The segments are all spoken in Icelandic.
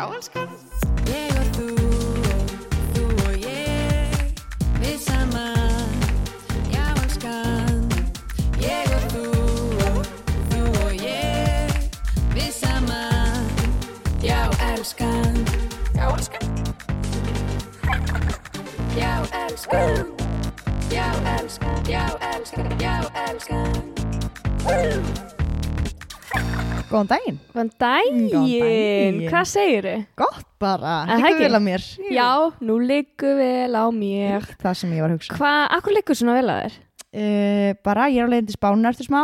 Já, elskan. Ég og þú, þú og ég, við saman, já elskan. Ég og þú, þú og ég, við saman, já elskan. Já, elskan. Já elskan, já elskan, já elskan, já elskan. Góðan daginn. Góðan daginn. daginn, hvað segir þau? Gott bara. Ekki? vel að mér. Já, nú liggur vel á mér. Það sem ég var að hugsa. Hvað, akkur liggur svona vel að þér? Uh, bara ég er á leiðin til spánu eftir smá.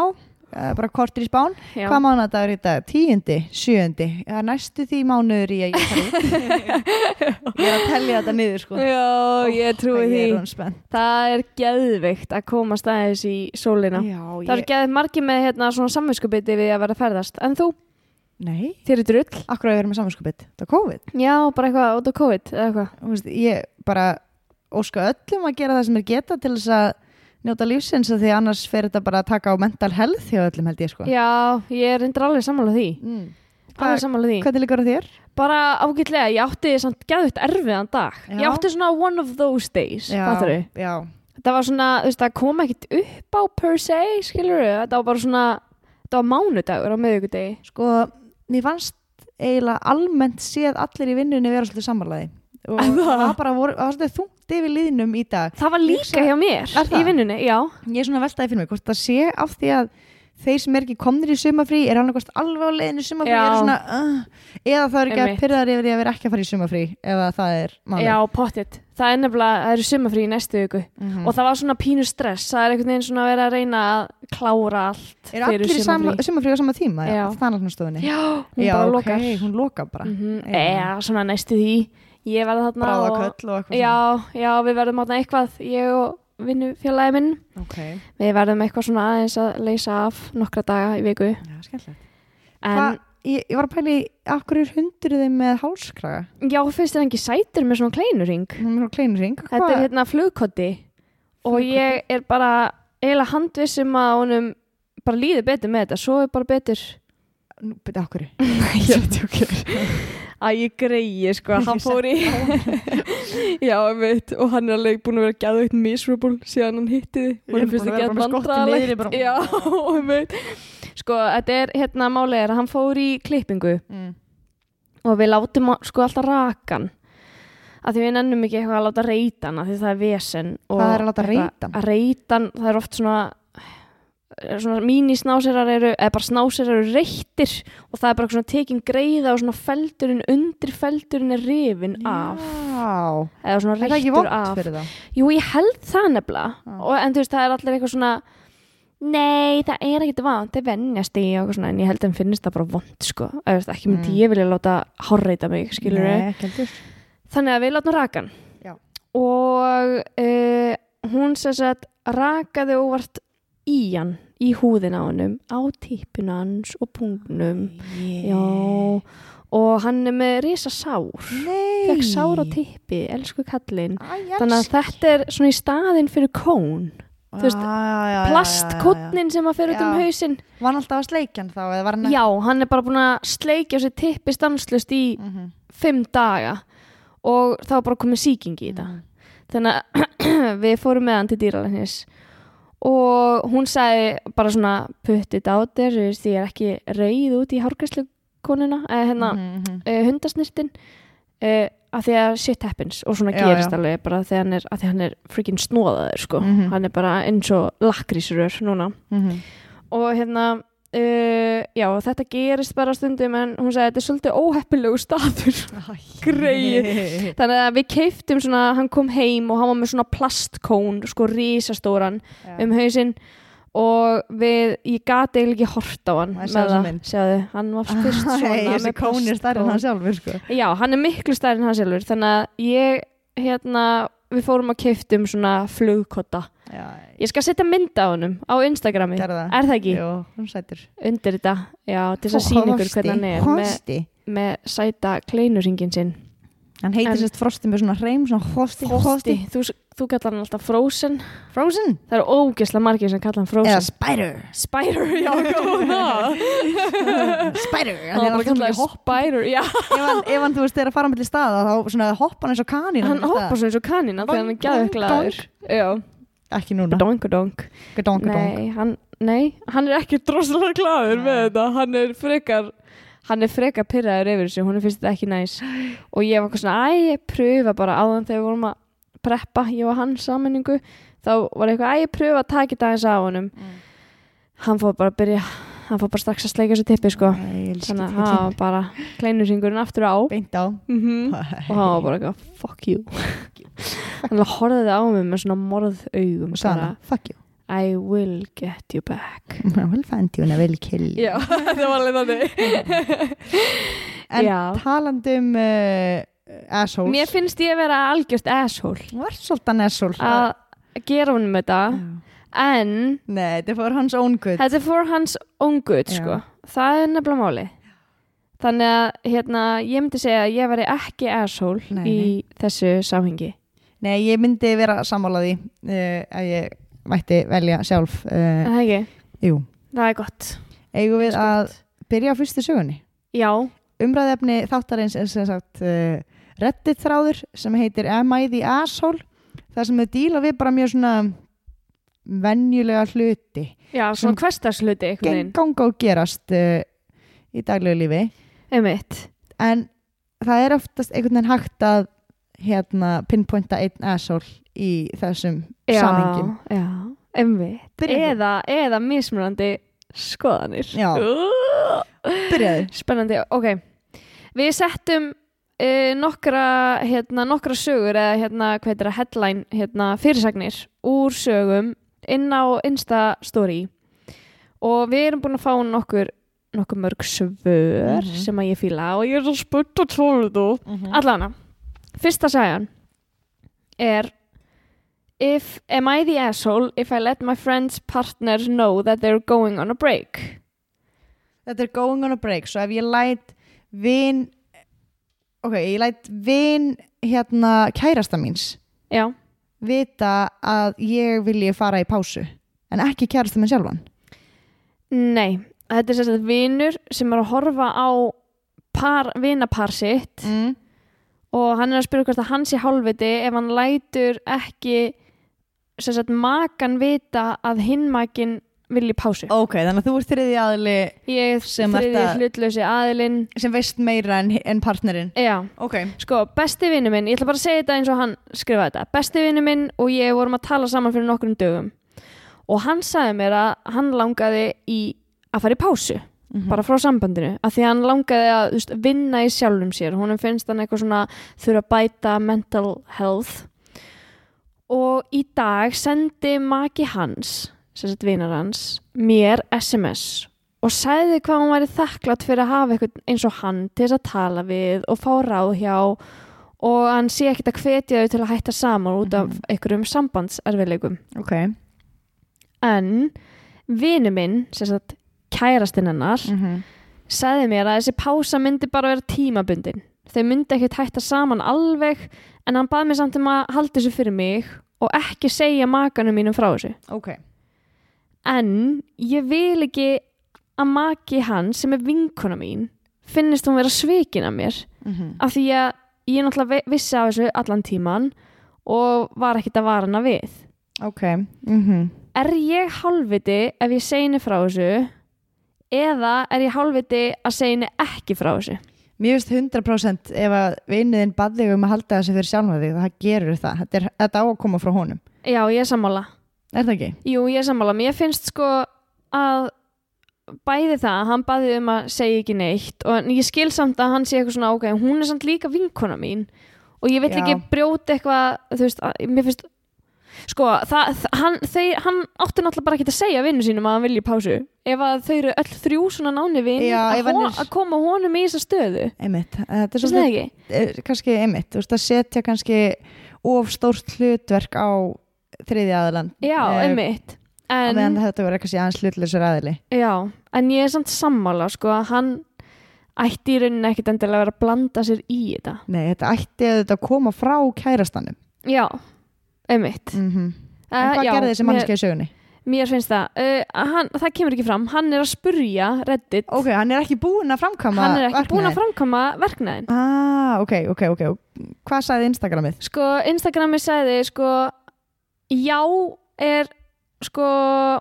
Uh, bara kortir í spán. Já. Hvað mánudagur í dag? Tíundi, sjöundi. Það er næstu því mánuður í að ég fara út. ég er að tellja þetta niður sko. Já, ég trúi því. Ég er. Það er geðveikt að komast aðeins í sólina. Já, Það eru geðið margir með hérna, svona samvinskupiti við að vera ferðast. En þú, Nei, þér er drull? akkur að ég verið með samanskupið. Það er COVID. Já, bara eitthvað út af COVID ég bara óska öllum að gera það sem er geta til þess að njóta lífsins því annars fer þetta bara að taka á mental health hjá öllum held ég sko. Já, ég er reyndar alveg sammála því. Mm. Alveg Hvað, sammála því. hvernig líkur á þér? Bara ágætlega, ég átti samt geðvitt erfiðan dag. Já. Ég átti svona one of those days, já. Það var svona, þú veist, það kom ekkit upp á per se, skilur þau? Þetta var bara svona, þetta var mánudagur á miðvíkudegi. Sko, mér fannst eiginlega almennt séð allir í vinnunni vera svolítið samanlæði og það? það bara voru, það var svolítið þungt yfir liðnum í dag Það var líka hjá mér Er í vinnunni, ég er svona veltaði fyrir mig, hvort það sé af því að þeir sem er ekki komnir í sumafrí er alveg á leiðinu sumafrí er svona, uh, eða það er ekki að Einmitt. pyrraðar yfir því að vera ekki að fara í sumafrí ef að það er málið Já, pottitt. Það er nefnilega, það eru sumafrí í næstu viku Mhm. og það var svona pínu stress. Það er einhvern veginn svona að vera að reyna að klára allt er allir í sama, sumafrí á sama tíma Já. það er alltaf stofunni Já, hún Já, bara ok, lokar. hún lokar bara Mm Já. Eða, svona næstu því. Ég verði þarna bráðaköll og eitthvað Já, já, við verðum þarna eitthvað, ég og vinnufélagi minn. svona. ok, Við verðum eitthvað svona aðeins að leysa af nokkra daga í viku. já, skemmtilegt. En Hva, ég, ég var að af hverju er hundurinn þeim með hálskraga? Já, finnst þér ekki sætur með svona er með kleinring Þetta er hérna flugkotti og ég er bara eiginlega handvissum að honum bara líði betur með þetta, svo er bara betur. Byrja, af hverju? ég veit ekki að ég greiði sko, hann fór í já, ég veit og hann er alveg búin að vera gæðveikt miserable síðan hann hitti er honum finnst að að vandræðalegt. bara- já, ég veit sko, þetta er hérna málið er að hann fór í klippingu Mm. og við látum sko alltaf rakan. Að því við nennum ekki eitthvað að láta reyta hann af því það er vesen og Hvað er að láta eitthvað- reyta. hann? Að reyta hann, það er oft svona svona mínisnásirar eru eða bara snásirar eru reyttir og það er bara svona tekin greiða og svona feldurinn undir feldurinn er rifin af. Já, eða svona er það ekki reyttur vond af. fyrir það? Jú, ég held það nefnilega. Og, en þú veist, það er allir eitthvað svona Nei, það er ekkert vant, það vennjast í og svona, en ég held að hann finnst það bara vond sko, eða veist, ekki myndi Mm. ég vilja láta hárreita mig, skilur heldur. Þannig að við látum rakan Já. og uh, hún sem sagt rakaði óvart í hann, í húðina á hannum, á típuna hans og pungnum. Já, og hann er með risa sár. Fekk sár á tippi, elsku kallinn. Æ, Þannig að þetta er svona í staðin fyrir kón. Plastkotnin sem að fer út um Já. hausinn. Var hann alltaf að sleikja hann þá? hann Já, hann er bara búin að sleikja sér tippi stanslust í Mhm. fimm daga og þá var bara komið sýking í þetta. Mhm. þannig að við fórum með hann til dýralæknis og hún sagði bara svona put it out there, veist, ég er ekki reyð út í hárgræslukonuna eða hérna Mhm, mhm. uh, hundasnirtin uh, af því að shit happens og svona Já, gerist já. alveg bara þegar hann er, því að er freaking snóðaður sko, Mhm. hann er bara eins og lakrísrör núna Mhm. og hérna uh, já, þetta gerist bara stundum en hún sagði þetta er svolítið óheppilegu staður. Greyið. þannig að við keiftum svona, hann kom heim og hann var með svona plastkón sko risastóran Já. um hausinn og við, ég gati ekki hort á hann Maður með það, sjáðu, hann var fyrst svona Æ, Þessi kón er stærri en hann sjálfur sko. já, hann er miklu stærri en hann sjálfur. Þannig að ég, hérna við fórum að keiftum svona flugkotta. Já, ég skal setja mynd á honum á Instagrami, gerðu það. Er það ekki? Jú, hún sætur undir þetta, já, til þess að sína ykkur hvernig hann er með, Hosti. með sæta kleinuringin sinn. Hann heitir sérst Frosti með svona hreim, svona Frosti, Frosti, þú, þú kallar hann alltaf Frozen. Frozen. Það eru ógeðslega margir sem kalla hann Frozen. Eða Spider. Spider, já, góða Spider. Bara Hann kallaði Spider, já. Ef hann, þú veist, er að fara með til staða þá hoppa hann eins og kanín Hann hoppar svo eins og kanina þegar hann er Já, Ekki núna. gadonk. Nei, hann, nei, hann er ekki droslega glæður með þetta. Hann er frekar Hann er frekar pyrraður yfir þessu, hún fyrst þetta ekki næs. Og ég var svona, æ, ég pröfa bara áðan þegar við vorum að preppa Ég og hann saminningu Þá var eitthvað, æ, ég pröfa að taka þetta aðeins á honum. Hann fór bara að byrja Hann fór bara strax að sleika þessu tippi, sko. Þannig að hann var bara kleinurringurinn aftur á. Á. mm og hann var bara eitthvað, fuck you hann var horfði á mig með svona morðaugum Og sagði fuck you. I will get you back I will find you and I will kill you. já, það var alveg þannig En já. talandi um uh, assholes. mér finnst ég að vera algjörst asshole Þú ert svolítið asshole. að gera honum þetta en Nei, þetta er for hans own good. þetta er for hans own good sko. það er nefnilega máli þannig að hérna, ég myndi segja að ég veri ekki asshole Nei, í nei. þessu samhengi Nei, ég myndi vera sammálaði uh, að ég mætti velja sjálf. Er Uh, það ekki, jú, það er gott eigum við að byrja á fyrstu sögunni. já, Umræðefni þáttarins er sem sagt uh, Reddit þráður sem heitir Am I the asshole? Það sem þau díla við bara mjög svona venjulega hluti. já, svona hverstagsluti einhvern Geng veginn, ganga og gerast í daglegu lífi. einmitt En það er oftast einhvern veginn hægt að hérna, pinpointa einn asshole í þessum já, samhengjum. já, einmitt eða, eða mismunandi skoðanir Já. Byrjaðu. spennandi, ok við settum uh, nokkra, hérna, nokkra sögur eða hérna, hvað heitir það, headline hérna, fyrirsagnir úr sögum inn á Insta story og við erum búin að fá nokkur nokkur mörg svör Mhm. sem að ég fíla og ég er svo sputt að tóla þú Mhm. Allana, fyrsta sagan er if, Am I the asshole if I let my friend's partner know that they're going on a break? Þetta er going on a break svo ef ég læt vin ok, ég læt vin hérna kærasta míns Já, vita að ég vilji fara í pásu en ekki kærasta minn sjálfan nei Þetta er sérst vinur sem er að horfa á par, vinapar sitt mm. Og hann er að spyrja hvort að hann sé hálfviti ef hann lætur ekki sérst makan vita að hinn makin vilji pásu. Ok, þannig að þú ert þriði aðli Ég er þriði hlutlösi aðilinn. sem veist meira en, en partnerinn. Já, ok, Sko, besti vinnu minn, ég ætla bara að segja þetta eins og hann skrifaði þetta. Besti vinnu minn og ég vorum að tala saman fyrir nokkrum dögum. Og hann sagði mér að hann langaði í að fara í pásu, Mhm. bara frá sambandinu af því að hann langaði að veist, vinna í sjálfum sér, honum finnst hann eitthvað svona þurfa að bæta mental health. Og í dag sendi maki hans sem sett vinar hans mér SMS og sagði hvað hann væri þakklátt fyrir að hafa eitthvað eins og hann til þess að tala við og fá ráð hjá. Og hann sé ekkert að hvetja þau til að hætta saman út af einhverjum sambandserfileikum ok. En vinu minn sagt kærastinn hennar mm sagði mér að þessi pása myndi bara vera tímabundin. Þau myndi ekkert hætta saman alveg en hann bað mér samt um að halda þessu fyrir mig og ekki segja makanum mínum frá þessu. Ok, en ég vil ekki að maki hans sem er vinkona mín finnist hún vera svikin af mér. Mm af því að ég náttúrulega vi- vissi af þessu allan tíman og var ekkert að vara hana við. Ok mm er ég hálfviti ef ég segi henni frá þessu eða er ég hálfviti að segja henni ekki frá þessu? Mér finnst 100% ef að vinniðin bað þig um að halda þessi fyrir sjálfa þig það gerur það, þetta, er, þetta á að koma frá honum. Já, ég er sammála. Er það ekki? jú, ég er sammála, mér finnst sko að bæði það, hann bæði um að segja ekki neitt og ég skil samt að hann sé eitthvað svona ok, hún er samt líka vinkona mín og ég vil Já. ekki brjóta eitthvað þú veist, að, mér finnst sko, það, hann, þeir, hann átti náttúrulega bara ekki að segja vinnu sínum að hann vilji pásu. Ef að þau eru öll þrjú svona náni Já, að, hon, er- að koma honum í þessa stöðu. Einmitt, þetta er svolítið er, kannski einmitt, þú veist að setja kannski of stórt hlutverk á þriði aðalan Já, einmitt. en en, þetta verður kannski aðeins hlutleysur aðili. Já, en ég er samt sammála sko að hann ætti í rauninni ekkit endilega að vera að blanda sér í þetta. Nei, þetta ætti að þetta koma frá kærastanum. Já, einmitt. Mm En Eh, hvað já, gerði þessi mannskja í sögunni? Mér finnst það, uh, hann, það kemur ekki fram. Hann er að spurja Reddit. Ok, hann er ekki búinn að framkama hann er ekki búin að framkama verknæðin Ah, ok, ok, ok. Hvað sagði Instagramið? sko, Instagrami sagði sko, já er sko,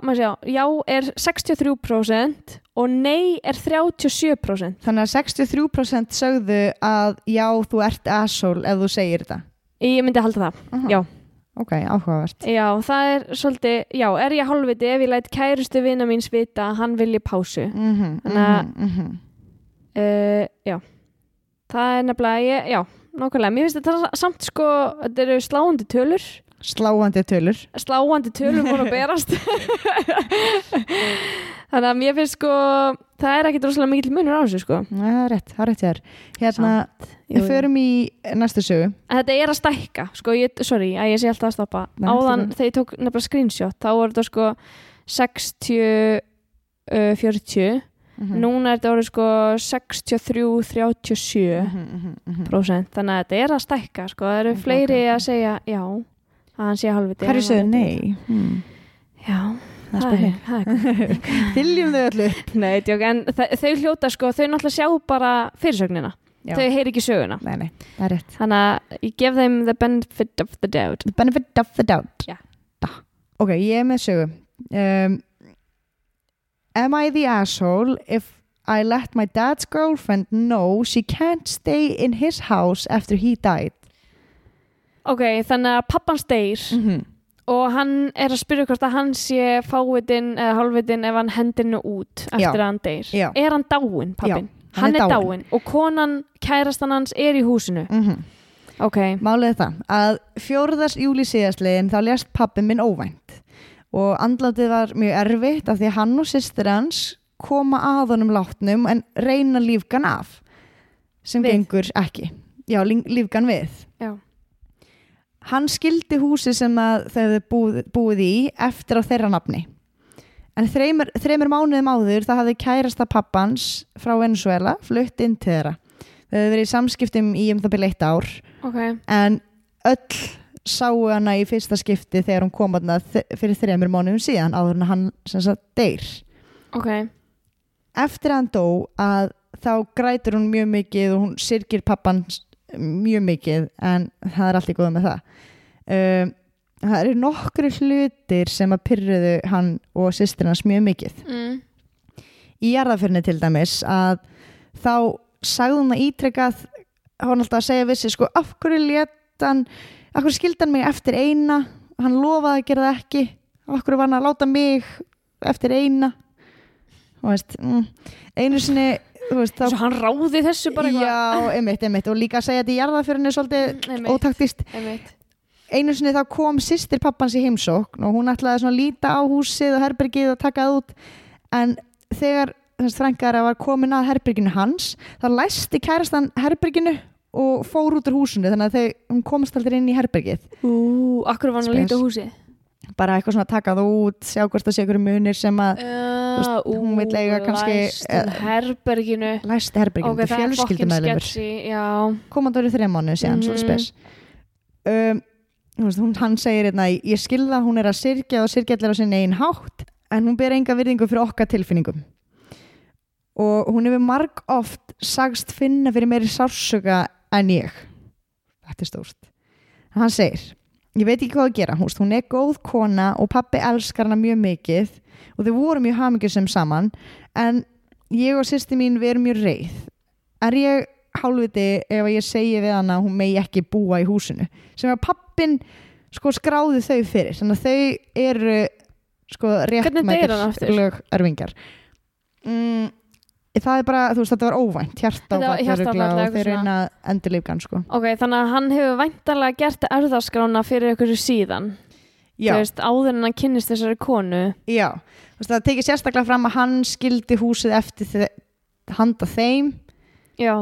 maður sjá já er 63% og nei er 37% Þannig að 63% sögðu að já, þú ert asshole ef þú segir þetta. Ég myndi halda það, Aha. já Ok, áhugavert Já, það er svolítið, já, er ég hálfviti ef ég læt kærustu vina míns vita að hann vilji pásu. mm -hmm, Þannig að- mm -hmm. Uh, já, það er nefnilega, ég, já, nákvæmlega. Mér finnst þetta samt sko, þetta eru sláandi tölur, Sláandi tölur. Sláandi tölur voru að berast. Þannig að mér finnst sko, það er ekkit rosalega mikill munur á þessu sko. Nei, Það er rétt, það er rétt þér Hérna, við förum í næstu sögu. Þetta er að stækka, sko, ég, sorry, að ég sé alltaf að stoppa. Nei, Áðan þegar ég tók nefnilega screenshot, þá voru þetta sko 60, uh, 40 Mhm. Núna er þetta orðið sko 63-37 Mhm, mhm, mhm. prósent, þannig að þetta er að stækka sko, það eru fleiri að segja já, að hann sé halvviti Hverju sögðu nei? Hmm. Já, Fylgjum þau öllu Nei, djók, en þau, hljóta sko, þau náttúrulega sjá bara fyrirsögnina Já. þau heyri ekki söguna Nei, nei, þannig að ég gef þeim the benefit of the doubt The benefit of the doubt. Da. Ok, ég er með sögu um, Am I the asshole if I let my dad's girlfriend know she can't stay in his house after he died? Ok, þannig að pappan steyr Mm -hmm. og hann er að spyrja hvort að hann sé fávitin eða hálfvitin ef hann hendinu út eftir Já. að hann deyr Já. Er hann dáinn, pappin? Já, hann, er dáinn og konan, kærastan hans er í húsinu Ok, Málið er það að fjórðars júli síðastlegin þá lést pappi minn óvænt og andlatið var mjög erfitt af því að hann og systir hans koma að honum látnum en reyna lífgan af sem Við. gengur ekki. Já, líf- lífgan við. já Hann skildi húsi sem þau búið, búið í eftir á þeirra nafni. En þreymur, þreymur mánuðum áður það hafði kærasta pappans frá Venezuela flutt inn til þeirra. Þau hefðu verið í samskiptum í um það byrja eitt ár Ok, en öll sáu hana í fyrsta skipti þegar hún kom þarna þ- fyrir þreymur mánuðum síðan áður en hann sem sagt deyr. ok Eftir að hann dó að þá grætur hún mjög mikið og hún syrgir pappan mjög mikið en það er allt í góða með það. Um, það eru nokkru hlutir sem að pyrruðu hann og sýstir hans mjög mikið. mm. Í jarðaförni til dæmis að þá sagði hún að ítrekkað hann alltaf að segja við sig sko af hverju lét hann af hverju skildi hann mig eftir eina hann lofaði að gera það ekki af hverju var hann að láta mig eftir eina þú veist mm, einu sinni veist, Svo hann ráði þessu bara eitthvað. Já, einmitt, einmitt. Og líka að segja þetta í jarðaförni er svolítið Einmitt. ótaktist. Einu sinni þá kom sýstir pappans í heimsókn og hún ætlaði að líta á húsið og herbergið og taka það út. En þegar þess frængar var komin að herberginu hans þá læsti kærastan herberginu og fór út úr húsinu þannig að þau, hún komst aldrei inn í herbergið. Ú, akkur var hann að líta á húsi bara eitthvað svona taka það út, sjá hvort það sé ykkur munir sem að uh, hún vill eiga kannski, Læstum eh, herberginu. læsti herberginu, Ok, þetta er fjölskyldumæðlumur þreja mánuði síðan, mm spes. Um, hún, hann segir hérna, ég skilða hún er að syrgja og syrgja allir á sinni einn hátt en hún ber enga virðingu fyrir okkar tilfinningum. Og hún hefur marg oft sagst finna fyrir meiri sársöka en ég. Þetta er stórt. Hann segir, ég veit ekki hvað að gera hún, hún er góð kona og pappi elskar hana mjög mikið og þau voru mjög hamingjusum saman en ég og sýsti mín við erum mjög reið. Er ég hálfviti ef ég segi við hana hún megi ekki búa í húsinu? Sem að pappin sko skráði þau fyrir þannig að þau eru sko aftur? lög erfingjar. Mm, það er bara, þú veist þetta var óvænt. Hjartáfall og þeir reyna að endurlífgan sko. Ok, þannig að hann hefur væntalega gert erðaskrána fyrir ykkur síðan. Já, Þú veist, áður en hann kynnist þessari konu. Já, þú veist það tekið sérstaklega fram að hann skildi húsið eftir þe handa þeim. Já,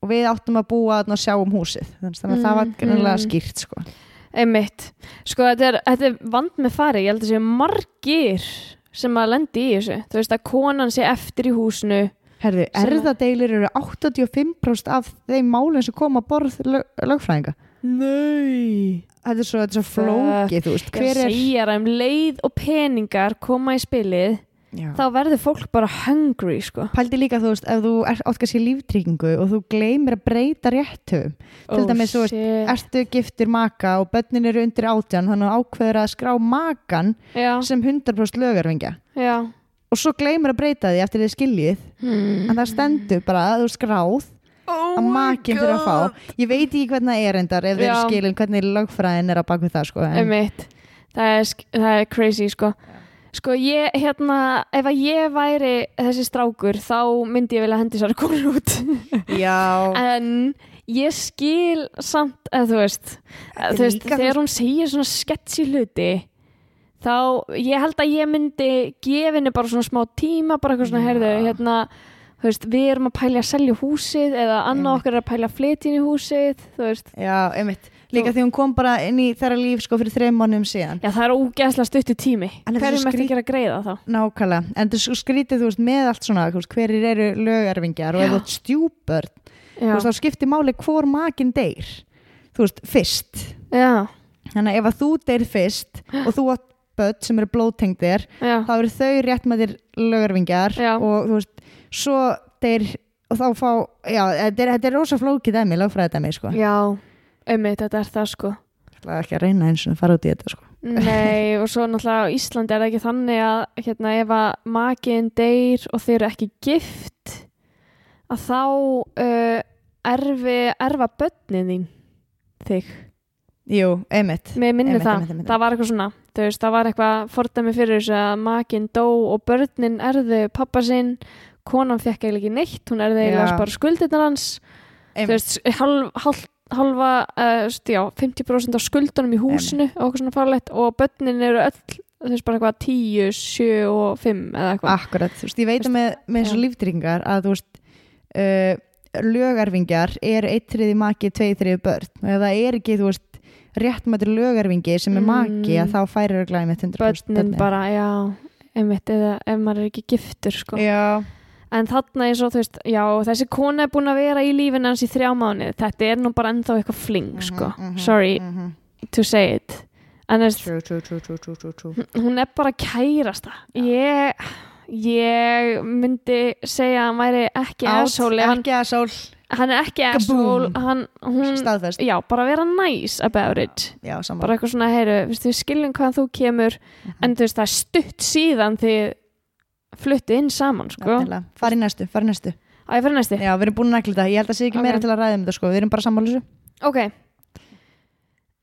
og við áttum að búa og sjá um húsið. Þannig að það var Mm, grunlega mm. skýrt sko. Einmitt. Sko, þetta er, þetta er vand með fari Ég held að séu margir sem að lendi í þessu. Þú veist, að konan sé eftir í húsinu Að- erðadeilir eru 85% af þeim málum sem koma að borð lög, lögfræðinga Nei Þetta er svo, svo flókið, þú veist er segja það um leið og peningar koma í spilið Já. þá verður fólk bara hungry sko. Pældi líka, þú veist, ef þú er átt kannski líftryggingu og þú gleymir að breyta réttum Til dæmis, þú veist. Ertu giftir maka og börnin eru undir átján þannig að ákveður að skrá makan já, sem 100% lögarvingja já. Og svo gleymir að breyta því eftir þið skiljið. Hmm. en það stendur bara að þú skráð oh að makin fyrir að fá. Ég veit ekki hvernig það er endar ef eru skilin hvernig lögfræðin er á bakvið það sko, það er, það er crazy sko. Sko ég hérna ef að ég væri þessi strákur þá myndi ég vilja hendi sér konur út. Já, en ég skil samt eða þú veist, þú veist þegar hún segir svona sketchy hluti þá ég held að ég myndi gefa henni bara svona smá tíma bara eitthvað svona Já. herðu hérna þú veist, við erum að pælja að selja húsið eða annað okkar er að pælja að flytja inn í húsið þú veist, já, einmitt. Líka Þú- því hún kom bara inn í þeirra líf sko fyrir þreim mannum síðan. Já það er ógeðslega stuttu tími. Er hverjum ertu skrít- að greiða þá? nákvæmlega, en er svo skrítið þú veist með allt svona, þú hverjir eru lögarvingjar og þú ert stjúbörn þú veist, þá skiptir máli hvor makin deyr. Þú veist, fyrst. Já, þannig að ef að þú deyr fyrst og þú átt börn sem eru blóðtengdir já, þá eru þau rétt með þér lögarvingjar Já. og þú veist, svo deyr og þá fá, já, þetta er, þetta er rosa flókið dæmi, lögfræði dæmi, sko já ummitt, þetta er það sko Það er ekki að reyna eins og fara út í þetta, sko Nei, og svo náttúrulega á Íslandi er það ekki þannig að hérna, ef að makiðin deyr og þeir eru ekki gift að þá uh, erfi, erfa börnin þín þig. Jú, einmitt Mér minni Einmitt, það, einmitt, einmitt. það var eitthvað svona þú veist, það var eitthvað fordæmi fyrir þessu að makiðin dó og börnin erðu pappa sinn, konan fekk eiginlega ekki neitt, hún erði eiginlega bara skuldirnar hans. Þú Einmitt. veist, halv, halv, halva uh, já, 50% af skuldunum í húsinu og eitthvað svona farlegt og börnin eru öll þú veist bara eitthvað 10, 7 og 5 eða eitthvað. Akkurat, þú veist, ég veit með, með þessu já. líftryggingar að þú veist uh, lögarvingjar eru eitt þriði maki, tvei þriði börn. Og það er ekki, þú veist réttmættur lögarvingi sem er maki Mm. að þá færir að glæmi 100% börnin bara, já einmitt, eða ef maður er ekki giftur sko. Já, en þarna eins og þú veist já, þessi kona er búin að vera í lífin hans í þrjá mánuð, þetta er nú bara ennþá eitthvað fling sko, mhm, sorry mhm. to say it. En þess, hún er bara kærasta. Ég ég myndi segja að hann væri ekki hann, ekki að sól hann er ekki asshole hann, hún, staðfest. Já, bara vera nice about it. Já, saman bara eitthvað svona, heyru, við skiljum hvað þú kemur Mhm. en þú veist, það er stutt síðan þið fluttu inn saman, sko. Fari næstu, fari næstu. Að ég fyrir næsti, Já, við erum búin að negla þetta, ég held að sé ekki Ok. meira til að ræða um þetta sko, við erum bara sammála þessu. Ok.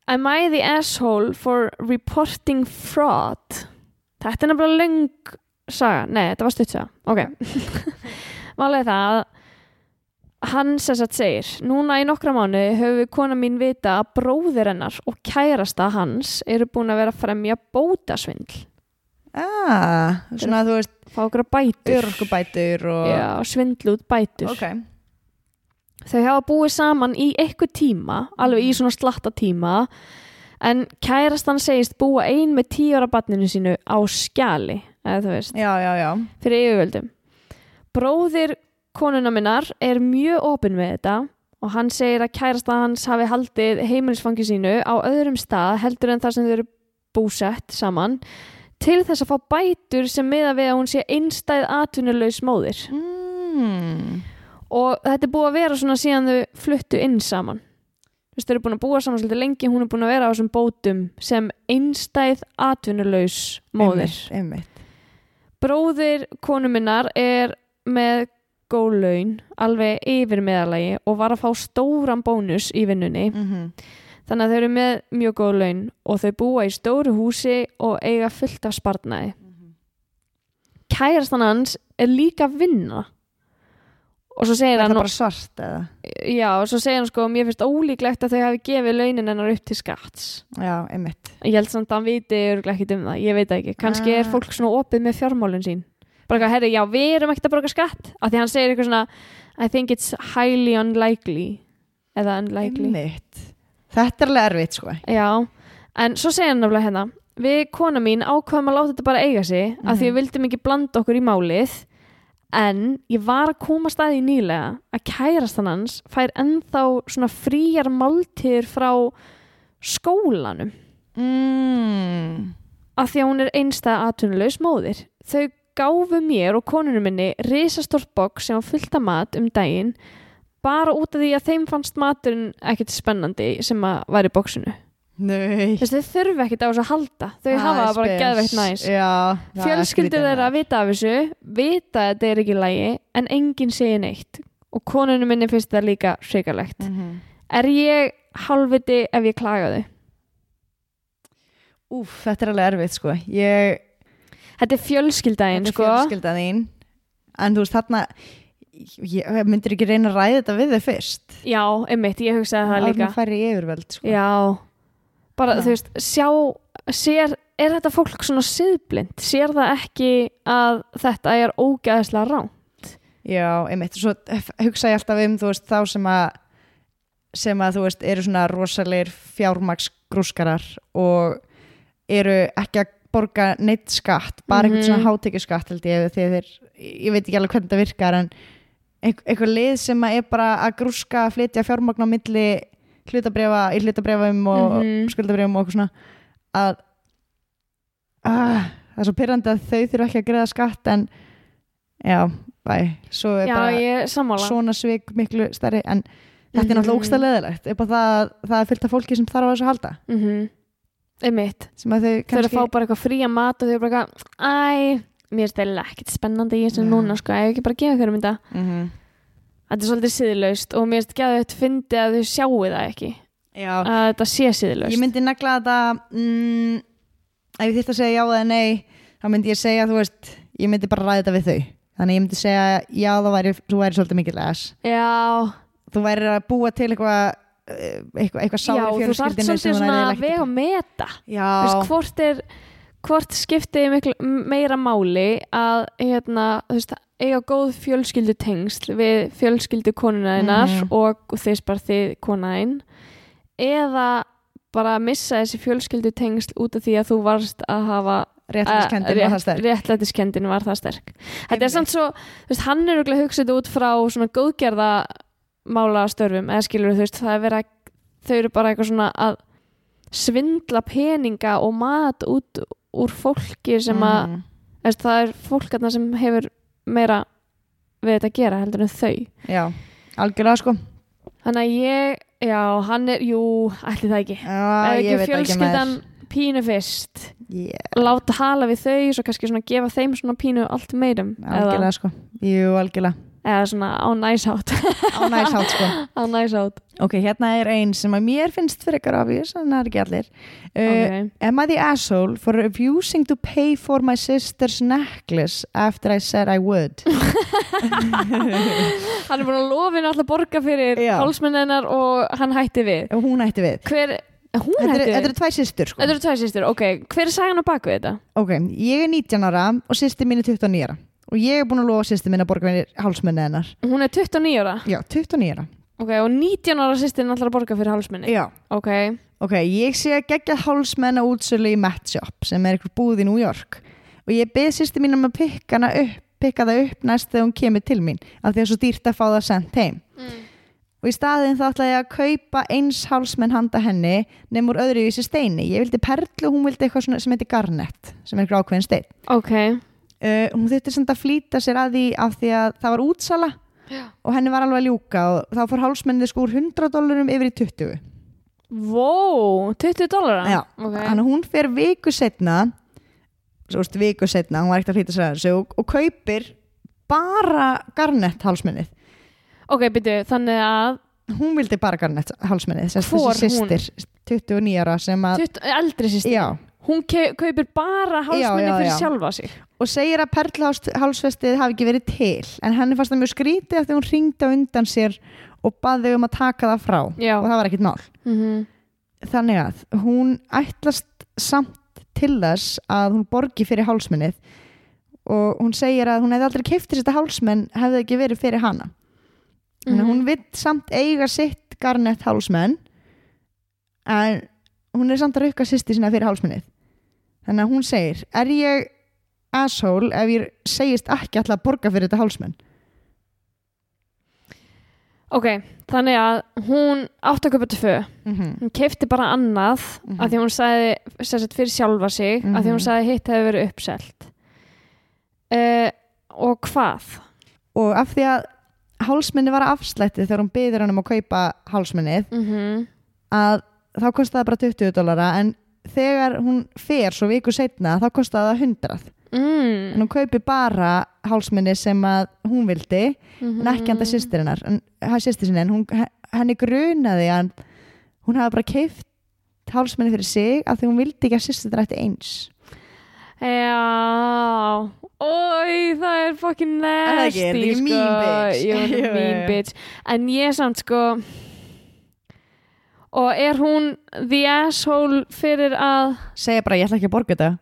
Am I the asshole for reporting fraud? Þetta er nefnilega löng saga, nei, þetta var stutt saga. Ok. Málega það að hann sem sagt segir núna í nokkra mánu við kona mín vita að bróðir hennar og kærasta hans eru búin að vera að fremja bótasvindl. Ah, svona þú veist, fá okkur bætur. örorkubætur og Já, svindlu út bætur Ok, þau hafa búið saman í eitthvað tíma alveg í svona slatta tíma en kærastan segist búa ein með tíu ára barninu sínu á skjali eða þú veist, já, já, já. Fyrir yfirvöldum. Bróðir konuna minnar er mjög opinn með þetta og hann segir að kærastan hans hafi haldið heimilisfangi sínu á öðrum stað heldur en þar sem þau eru búsett saman til þess að fá bætur sem miða við að hún sé einstæð atvinnulegs móðir mm. og þetta er búið að vera svona síðan þau fluttu inn saman þú veist, þau eru búin að búa saman svolítið lengi hún er búin að vera á þessum bótum sem einstæð atvinnulaus móðir Einmitt, einmitt. bróðir konu minnar er með góð laun alveg yfir meðalagi og var að fá stóran bónus í vinnunni Mhm. þannig að þau eru með mjög góð laun og þau búa í stóru húsi og eiga fullt af spartnaði kærastan hans er líka að vinna og svo segir Er hann? Já, og svo segir hann sko, mér finnst ólíklegt að þau hafi gefið launin hennar upp til skatts. Já, Ég held samt að hann viti ekkit um það, ég veit ekki. Kanski er Ah. fólk svona opið með fjármálun sín. Bara eitthvað, herri, já, við erum ekkert að borga skatt. Af því hann segir eitthvað svona, I think it's highly unlikely. Eða unlikely. Einmitt Þetta er alveg erfitt sko Já, en svo segir hann nefnilega hérna, við kona mín ákvaðum að láta þetta bara eiga sig, af því við vildum ekki blanda okkur í málið, en ég var að koma staði nýlega að kærastan hans fær ennþá svona fríjar máltíður frá skólanum mm. af því að hún er einstæða atvinnulegs móðir. Þau gáfu mér og konunum minni risastort box sem var fullt af mat um daginn bara út af því að þeim fannst maturinn ekkert spennandi sem að var í boxinu. Nei Þess að þau þurfi ekkert á þessu að halda. Þau Það hafa bara spes. geðveikt næs. Fjölskyldur þeirra maður. vita af þessu, vita að þetta er ekki í lagi en enginn segir neitt. Og konunum minni finnst það líka hrikalegt. Mhm. Er ég halvviti ef ég klaga þau? Úf, þetta er alveg erfitt sko Ég, Þetta er fjölskyldaðin, þetta er sko. fjölskylda þín En þú veist þarna ég, Myndir ekki reyna að ræða þetta við þau fyrst Já, einmitt, ég hugsaði það líka. færi yfirvöld sko. Bara Já. þú veist, sjá, sér, er þetta fólk svona siðblind? Sér það ekki að þetta er ógæðislega rán? Já, einmitt Svo hugsa ég alltaf um þú veist þá sem að sem að þú veist eru svona rosalegir fjármaksgrúskarar og eru ekki að borga neitt skatt, bara einhvern Mhm. svona hátekjuskatt held ég þegar þeir, ég veit ekki alveg hvernig þetta virkar en ein- eitthvað lið sem að er bara að grúska, flytja fjármagn á milli hlutabrefa, í hlutabrefum og Mhm. skuldabrefum og eitthvað svona að að það er svo pyrrandi að þau þurfa ekki að greiða skatt en já, bæ svo er Já, bara svona svik miklu stærri en þetta er náttúrulega Mhm. á það að það er fyllt af fólki sem þarf á þessu að halda Mm Einmitt. að þau eru að fá bara eitthvað fría mat og þau eru bara eitthvað, æ, mér er þetta ekkert spennandi í þessu Já. núna, sko, ef ekki bara gefa hverjum þetta. Mhm. Þetta er svolítið siðlaust og mér er þetta geðið fyndi að þau sjáu það ekki, Já, að þetta sé siðlaust. ég myndi negla þetta mm, ef ég þýtt að segja já eða nei þá myndi ég segja, þú veist ég myndi bara ræða þetta við þau þannig ég myndi segja, já, það væri, þú væri svolítið mikil ass Já, þú væri að búa til eitthvað eh, eitthvað, eitthvað já, sári þú þarf fjölskyldinu svolítið svona að vega og meta. Já, veist, hvort er, hvort skiptið miklu, meira máli að, hérna, veist, eiga góð fjölskyldu tengsl við fjölskyldu konuna þinnar Mhm. og þess bara þið konaðinn eða bara missa þessi fjölskyldu tengsl út af því að þú varst að hafa réttlætiskendin var það sterk. þetta er samt svo, veist, hann er hugsað út frá svona góðgerða mála störfum, eða skilur þú veist það er verið að, þau eru bara eitthvað svona að svindla peninga og mat út úr fólki sem að, þú veist, það er fólk þarna sem hefur meira við þetta að gera heldur en þau. Já, algjörlega sko. Þannig að ég, já, hann er jú, ætli það ekki. Já, eða ekki veit ekki fjölskyldan pínu fyrst. Yeah. láta hala við þau svo kannski svona gefa þeim svona pínu allt meirum eða, Algjörlega sko. Jú, algjörlega eða svona á næsátt Á næsátt sko. Á næsátt Ok, hérna er ein sem að mér finnst frekar obvious en það er ekki allir. Uh, okay. Am I the asshole for refusing to pay for my sister's necklace after I said I would? hann er búin að lofinu alltaf borga fyrir Já. hálsmenninar og hann hætti við. Og hún ætti við. Hver, Þetta hætti eru- tvær systur sko. Þetta eru tvær sýstur, ok, hver er sagan á baku þetta? Ok, ég er 19 ára og systir mín er 29 ára Og ég er búin að lofa systir mín að borga mér hálsmenni hennar. Hún er 29 ára? Já, 29 ára. Ok, og 19 ára sýstin ætlar að borga fyrir hálsmenni Já. Ok, Ok, ég sé að gegja hálsmenn á útsölu í Met Shop sem er eitthvað búð í New York. Og ég beð sýsti mín um að pikka, hana upp, það upp næst þegar hún kemur til mín af því að svo dýrt að fá það sendt heim. Mm. og í staðinn þá ætla ég að kaupa eins hálsmenn handa henni nefnum úr öðru vísi steini. Ég vildi perlu hún vildi eitthvað sem heitir garnett sem er ákveðin stein ok uh, hún þurfti samt að flýta sér að því af því að það var útsala Já. og henni var alveg að ljúka og þá fór hálsmennið sko úr 100 dólarum yfir í 20 Wow, 20 dólara? Já, ok Þannig að hún fer viku setna svo veist, viku setna, hún var ekkert að flýta sér að þessu og, og kaupir bara garnett hálsmennið Ok, byrju, þannig að hún vildi bara garnett hálsmennið þessi hún? systir, 29 ára sem að 20, eldri sýstin já, Hún kaupir bara hálsmenni fyrir já. sjálfa sig. Og segir að perlhálsfestið hafi ekki verið til en henni fannst það mjög skrítið því hún ringdi á undan sér og baði um að taka það frá. Já. og það var ekkert mál. Mm þannig að hún ætlast samt til þess að hún borgi fyrir hálsmennið og hún segir að hún hefði aldrei keftir þetta hálsmenn hefði ekki verið fyrir hana. Þannig að hún vill samt eiga sitt garnett hálsmenn en hún er samt að rukka sýsti sína fyrir hálsmennið þannig að hún segir er ég asshole ef ég segist ekki alltaf að borga fyrir þetta hálsmenn ok, þannig að hún átti að köpa tvö mm -hmm. hún kefti bara annað Mhm. af því hún sagði sagt, fyrir sjálfa sig af því hún Mhm. sagði hitt hefði verið uppselt uh, og hvað? og af því að hálsmenni var afslætti þegar hún byður hann um að kaupa hálsmennið Mm að þá kostaði það bara 20 dollara en þegar hún fer svo viku setna þá kostaði það 100 en mm. hún kaupi bara hálsmenni sem að hún vildi mm en ekki sýstirinnar en, ha- systir sinni, en hún, henni grunaði að hún hafi bara keift hálsmenni fyrir sig af því hún vildi ekki að sýstirinnar ætti eins Já Ói, það er fucking það nasty ekki? Er ekki sko. mean bitch? Jú, þetta Jú, er mean jú. bitch En ég samt sko Og er hún the asshole fyrir að segja bara ég ætla ekki að borga þetta.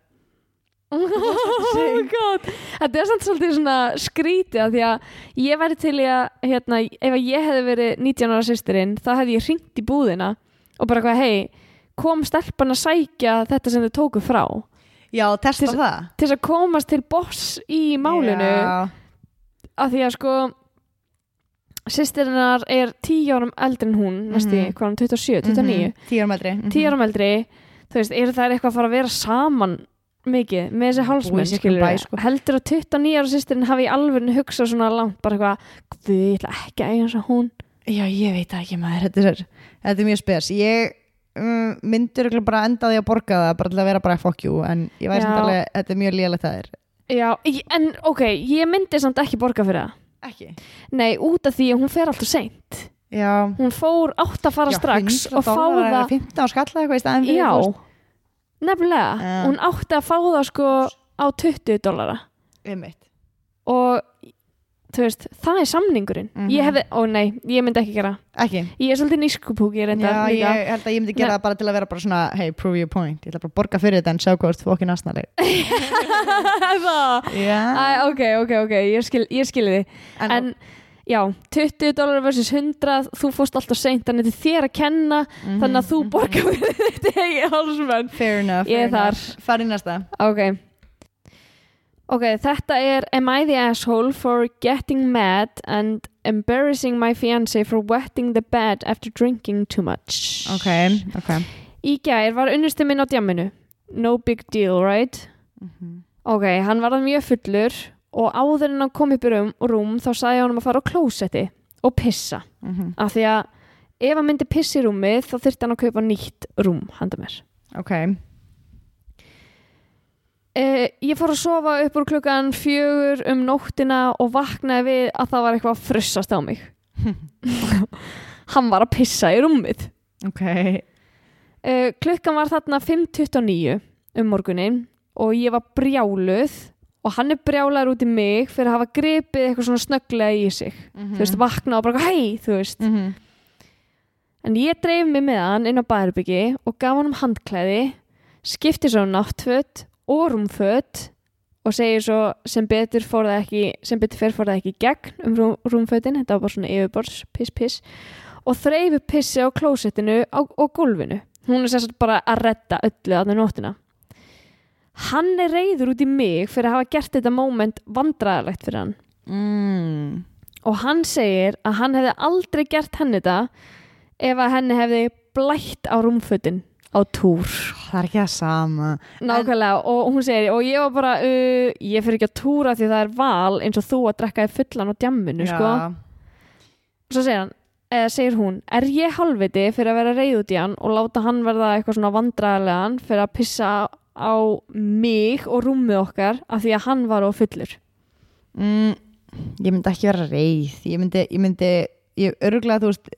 Oh my god. Þetta er samt svolítið svona skrítið af Því að ég væri til í að hérna, Ef ég hefði verið 19 ára sýstirinn Þá hefði ég hringt í búðina Og bara hvað, hei Kom stelpan að sækja þetta sem þau tóku frá. Já, testa Til- það. Til að komast til boss í málinu. Já. af því að sko sýstirinnar er 10 árum eldri en hún næsti, Mhm. hvað er hún, 27, 29 Mhm, tíu árum eldri mhm. 10 árum eldri, þú veist, eru það eitthvað að fara að vera saman mikið með þessi hálsmenn, sko. heldur að 29 ára sýstirinn hafi alveg hugsað svona langt, bara eitthvað ég ætla ekki að eiga eins og hún. Já, ég veit ekki maður þetta er, þetta er mjög spes. Ég um, myndur örugglega bara enda því að borga það bara til að vera bara you en ég væri samt alveg, þetta er mjög lélegt það er. Já, en ok, ég myndi samt ekki borga fyrir það ekki? Nei, út af því að hún fer alltaf seint. Já, hún fór átt að fara já, strax 100 og fá það eða 15 á skalla eitthvað í staðin fyrir Já, veist, nefnilega hún átti að fá það sko á 20 dollara. Einmitt. og veist, það er samningurinn. Mhm. ég hefði, ó nei, ég myndi ekki gera. Ekki? Ég er svolítið nískupúki reynda Já, ég held að ég myndi gera það bara til að vera bara svona hey, prove your point, ég ætla bara að borga fyrir þetta en sjá hvað þú það Já, Æ, ok, ok, ok, ég skil, ég skil þið en, en já, 20 dólar versus 100 þú fórst alltaf seint, þannig er þér að kenna Mhm, þannig að þú borgar fyrir þetta hegi hálsmenn fair enough, Ég fair enough. Fara í næsta. Ok Ok, þetta er Am I the asshole for getting mad and embarrassing my fiancé for wetting the bed after drinking too much Ok, ok Í gær var unnusti minn á djamminu No big deal, right? Mhm. Ok, hann var það mjög fullur og áður en hann kom upp í rúm, rúm þá sagði hann um að fara á klósetti og pissa Mhm. af því að ef hann myndi pissa í rúmið þá þyrfti hann að kaupa nýtt rúm handa mér Ok, Uh, ég fór að sofa upp úr klukkan fjögur um nóttina og vaknaði við að það var eitthvað að frussast á mig. Hann var að pissa í rúmið. ok Uh, klukkan var þarna 5.29 um morgunin og ég var brjáluð og hann er brjálaður út í mig fyrir að hafa gripið eitthvað svona snögglega í sig. Þú veist, vakna og bara, hei, þú veist. Mhm. En ég dreif mig með hann inn á bærbyggi og gaf hann um handklæði, skipti svo um náttföt og og segir svo sem betur fór það ekki, sem betur fer fór það ekki gegn um rúm, rúmfötin, þetta var bara svona yfirbors, piss, piss og þreifu pissi á klósettinu á, og gólfinu. Hún er sérst bara að redda öllu að það nóttina. Hann er reyður út í mig fyrir að hafa gert þetta moment vandræðalegt fyrir hann mm. og hann segir að hann hefði aldrei gert henni þetta ef að henni hefði blætt á rúmfötin á túr. Það er ekki það sama. Nákvæmlega og hún segir og ég var bara uh, ég fyrir ekki að túra því það er val eins og þú að drekka þér fullan á djamminu sko. svo segir hann eða segir hún, er ég halviti fyrir að vera reyð út í hann og láta hann verða eitthvað svona vandræðalegan fyrir að pissa á mig og rúmið okkar af því að hann var á fullur? Mm, Ég myndi ekki vera reið. Ég myndi, ég myndi ég örgulega, þú veist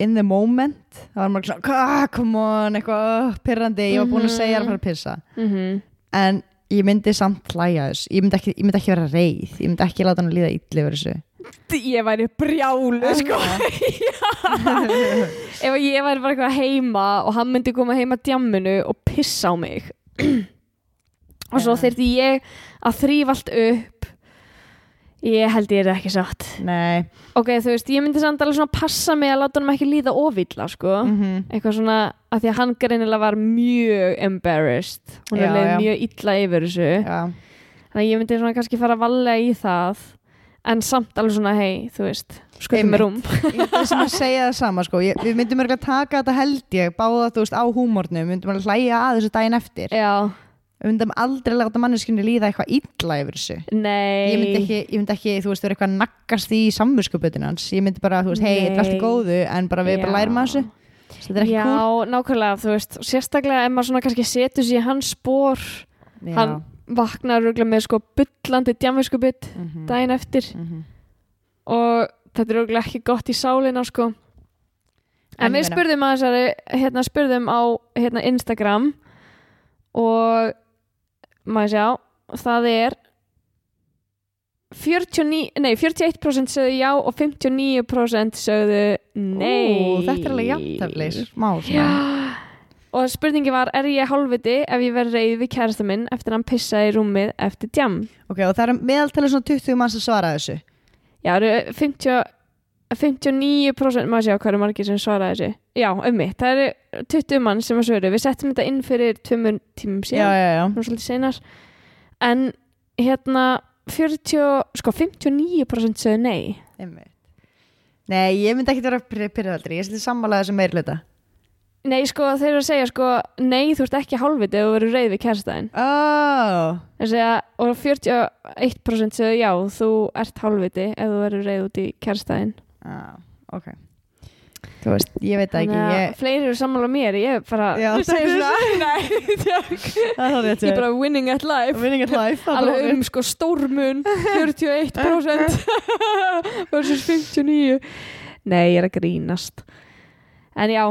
in the moment, það var maður svona "Ah, come on, eitthvað pyrrandi ég var búin að Mhm. segja að fara að pissa. Mm en ég myndi samt hlæja þess ég myndi ekki, ég myndi ekki vera reið. Ég myndi ekki láta hann líða illi yfir þessu. Ég væri brjálu sko. ef ég væri bara eitthvað heima og hann myndi koma heima djamminu og pissa á mig. Og svo Já. þyrfti ég að þrýfa allt upp ég held ég er ekki satt Nei. Ok, þú veist, ég myndi samt alveg svona passa mig að láta hann ekki líða ofilla sko. Mm eitthvað svona, að því að hann greinilega var mjög embarrassed. Hún er leið mjög illa yfir þessu. Já, þannig að ég myndi svona kannski fara að valega í það en samt alveg svona hei, þú veist skuldum með rúm. Er sem að segja það sama sko. Ég, Við myndum örgulega taka þetta held ég Báða þú veist á húmórnum Við myndum alveg hlæja að þessu daginn eftir. Já, Við myndum aldrei láta manneskinni líða eitthvað illa yfir þessu. Ég myndi ekki, ég myndi ekki þú veist, vera eitthvað að naggast í samvinskuputin hans. Ég myndi bara, þú veist, hei, þetta er allt í góðu en bara við bara Já. lærum að þessu. Þetta er ekki já, nákvæmlega, þú veist sérstaklega ef maður svona kannski setur sér hans spór cool hann vaknar rúglega með sko bullandi djamviskubitt Mhm. daginn eftir. Mhm. og þetta er rúglega ekki gott í sálina sko. En en við spurðum að þessari hérna spurðum á hérna Instagram. Og maður sjá það er 49, nei 41% sögðu já og 59% sögðu nei. Ú, þetta er alveg jafntefli smá svona. Og spurningi var er ég hálfviti ef ég verð reið við kærasta minn eftir að hann pissaði í rúmið eftir djam ok, og það er meðaltali svona 20 manns að svara þessu. Já, það eru 50, 59% maður sjá hvað eru margir sem svaraði þessu. Já, um mitt, það eru 20 mann sem að svöru við settum þetta inn fyrir tveimur tímum síðan. En hérna 40, sko 59% sögðu nei. Einmitt nei, ég myndi ekki vera pyrrðaldri ég svolítið sammála þessu meirleita nei, sko þeir eru að segja sko nei, þú ert ekki hálfviti ef þú verður reið við kærastæðin. Oh, og 41% sögðu já, þú ert hálfviti ef þú verður reið út í kærastæðin ah, ok. Þú veist, ég veit ekki ég, fleiri eru sammála mér ég bara Já, Þú segir er svona er ég er bara winning at life. Winning at life er alveg um sko stórmun 41% versus 59 nei, ég er að grínast. En já,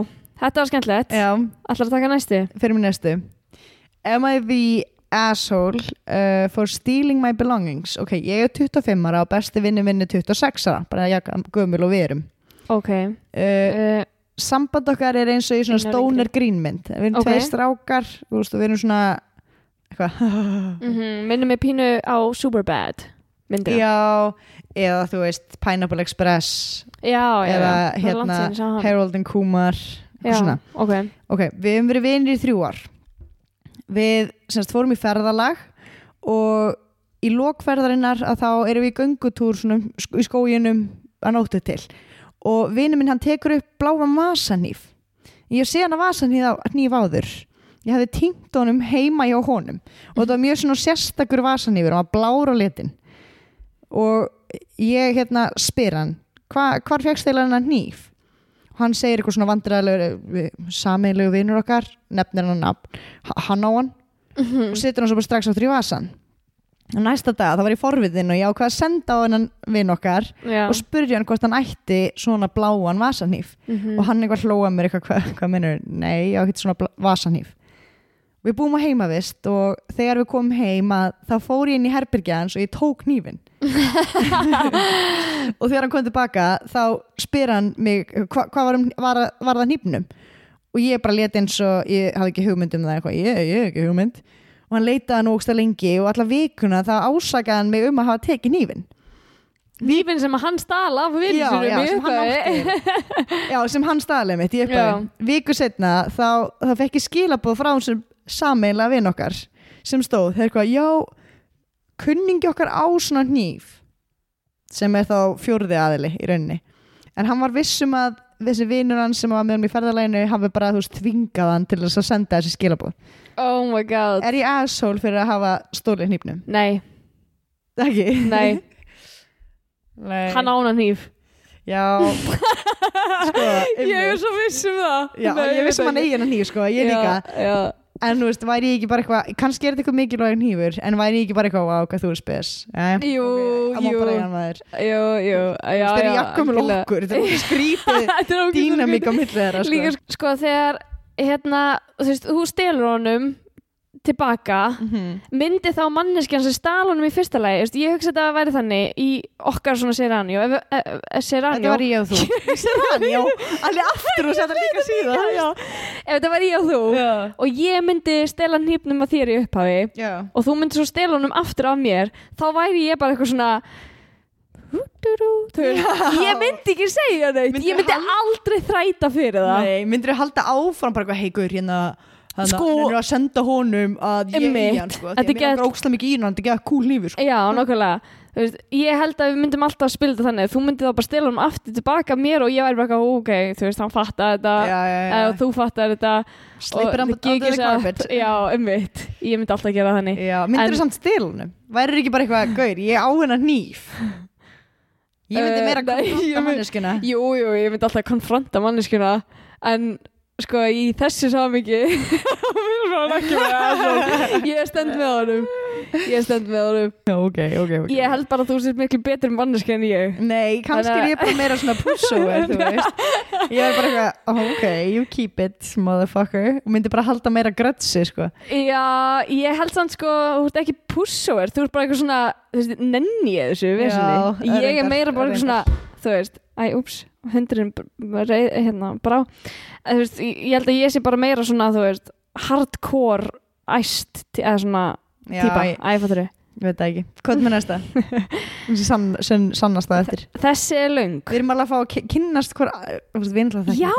þetta var skemmtilegt. Ætlar að taka næstu? Fyrir mér næstu. Am I the asshole uh, for stealing my belongings. Ok, ég er 25 ára og besti vinnu minni 26 ára bara ég gömul og við erum. Ok. Uh, samband okkar er eins og í svona stoner grínmynd við erum Ok. tveir strákar þú veist, við erum svona mm minnum mig pínu á Superbad myndir já, eða þú veist Pineapple Express. Já, já, eða er hérna. Harold and Kumar já, ok. Ok, við hefum verið vinir í þrjú ár við semst fórum í ferðalag og í lokferðarinnar að þá erum við í göngutúr svona í skóginum að nóttu til. Og vinur minn hann tekur upp bláan vasanýf ég sé hann að vasanýf áður. Ég hefði týnt honum heima hjá honum. Og þetta var mjög svona sérstakur vasanýfur hann var blár á litin. Og ég hérna spyr hann hva, hvar fegst þeir hann hníf? og hann segir eitthvað svona vandræðilegur sameinlegu vinnur okkar nefnir hann nafn, hann á hann Mhm. og setur hann svo bara strax áttur í vasan og næsta dag, það var í forvitin og ég ákvað að senda á hennan vinn okkar já. og spurði hann hvort hann ætti svona bláan vasanýf Mhm. og hann eitthvað hlóa mér eitthvað, hvað, hvað minnur nei, ég á ekki svona vasanýf við búum á heimavist og þegar við komum heim að þá fór ég inn í herbyrgja hans og ég tók hnífin og þegar hann kom tilbaka þá spyr hann mig hvað hva var, um, var, var það hnífnum? Og ég bara leti eins og ég hafði ekki hugmynd um það eitthvað, ég, hef ekki hugmynd. Og hann leitaði hann ógsta lengi og alla vikuna þá ásakaði hann mig um að hafa tekið hnífin Lífin sem hann stala af vinnu já, já, sem hann já, sem hann staðlega mitt viku setna þá, þá fekk ég skilabóð frá þessum sameinlega vinn okkar sem stóð, þeir eitthvað, já kunningi okkar á svona hníf sem er þá fjórði aðili í rauninni, en hann var vissum að þessi vinnur hann sem var með hann í ferðalæginu hafi bara, þú veist, tvingað hann til þess að senda þessi skilabóð. Oh my god Er ég asshole fyrir að hafa stólið hnífnum? Nei, Ekki? nei, Nei. hann ána hníf Já Sko, Ég er svo viss um það Já, Nei, ég veist veit um hann eigin að hníf, sko, ég líka já, já. En þú veist, væri ég ekki bara eitthvað kannski er þetta eitthvað mikilvæg hnífur en væri ég ekki bara eitthvað á hvað þú er spes eh? Jú, jú. Jú, jú, Það er jakkumul algjörlega. okkur, þetta er skrítið Þetta þeirra sko. Líka sko þegar hérna, þú veist, þú stelur honum tilbaka Mhm. myndi þá manneskjan sem stal honum í fyrsta lagi veist, ég hugsa þetta að væri þannig í okkar svona ef, Þetta var ég og þú. Serranjó, allir aftur og setja líka síðan já, já. ef þetta var ég og þú já. og ég myndi stela hnípnum að þér í upphafi og þú myndir svo stela honum aftur af mér þá væri ég bara eitthvað svona ég myndi ekki segja Myndirðu ég myndi aldrei þræta fyrir það. Nei, myndir þú halda áfram bara eitthvað heigur hérna þannig Sko- að hann er að senda honum að ég Einmitt. eigi hann sko, því að mér get- langar óksla mikið í hann þetta er ekki að kúl lífur sko. Já, nokkulega veist, Ég held að við myndum alltaf að spila þetta þannig. Þú myndið þá bara stela hann aftur tilbaka mér og ég væri bara ok, þú veist, hann fattar þetta já, já, eða já. þú fattar þetta. Sleipir hann og under the carpet Já, ummitt, ég myndi alltaf gera þannig. Já, myndir þú samt stila honum? Væri ekki bara eitthvað, gaur, ég á hennar nýf ég myndi Eh, meira ég konfronta manneskuna Jú, jú, ég myndi alltaf konfronta manneskuna en sko í þessu samingi ég er stend með honum. Ég stend með honum. Ok, ok, ok. Ég held bara að þú sér miklu betur manneski en ég. Nei, kannski er ég bara meira svona pushover, þú veist. Ég er bara eitthvað, oh, ok, you keep it, motherfucker. Og myndi bara halda meira grötsi, sko. Já, ég held samt sko, þú ert ekki pushover, þú ert bara eitthvað svona, þú veist, nenni ég þessu, Já. Ég er meira bara eitthvað svona, þú veist, æ, úps, hundurinn hérna, brá. Eh, Þú veist, ég ég held að ég sé bara meira svona, veist, hardcore æst, eða svona Já, típa, ég, æ, fattur þau. ég veit það ekki Hvað með næsta? Sann, sann, sannast það eftir Þessi er löng. Við erum alveg að fá að kynnast hver Já!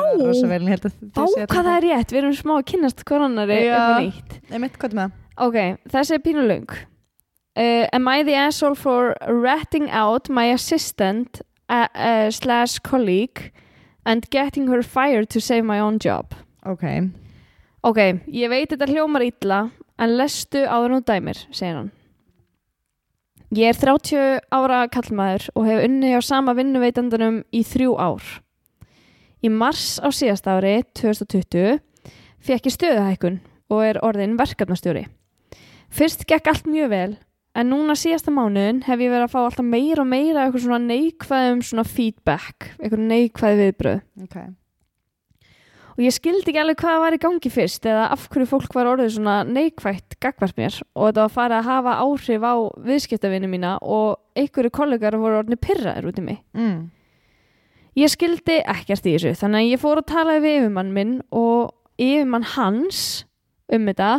ég að hvað það er rétt, við erum smá að kynnast hver annar. Nei, mitt, hvað með? Ok, þessi er pínu löng. Uh, am I the asshole for ratting out my assistant uh, uh, slash colleague and getting her fired to save my own job? Ok, Ok, ég veit þetta hljómar illa en lestu áður nú dæmir, segir hann. Ég er 30 ára kallmaður og hef unnið á sama vinnuveitandanum í þrjú ár. Í mars á síðast ári, 2020, fekk ég stöðuhækkun og er orðin verkefnastjóri. Fyrst gekk allt mjög vel, en núna síðasta mánuðin hef ég verið að fá alltaf meira og meira eitthvað svona neikvæðum svona feedback, eitthvað neikvæði viðbröð. ok Og ég skildi ekki alveg hvað var í gangi fyrst eða af hverju fólk var orðið svona neikvægt gagvart mér og þetta var farið að hafa áhrif á viðskiptavinni mína og einhverju kollegar voru orðinu pyrraðir út í mig. mm. Ég skildi ekkert í þessu þannig að ég fór að tala við yfirmann minn og yfirmann hans um þetta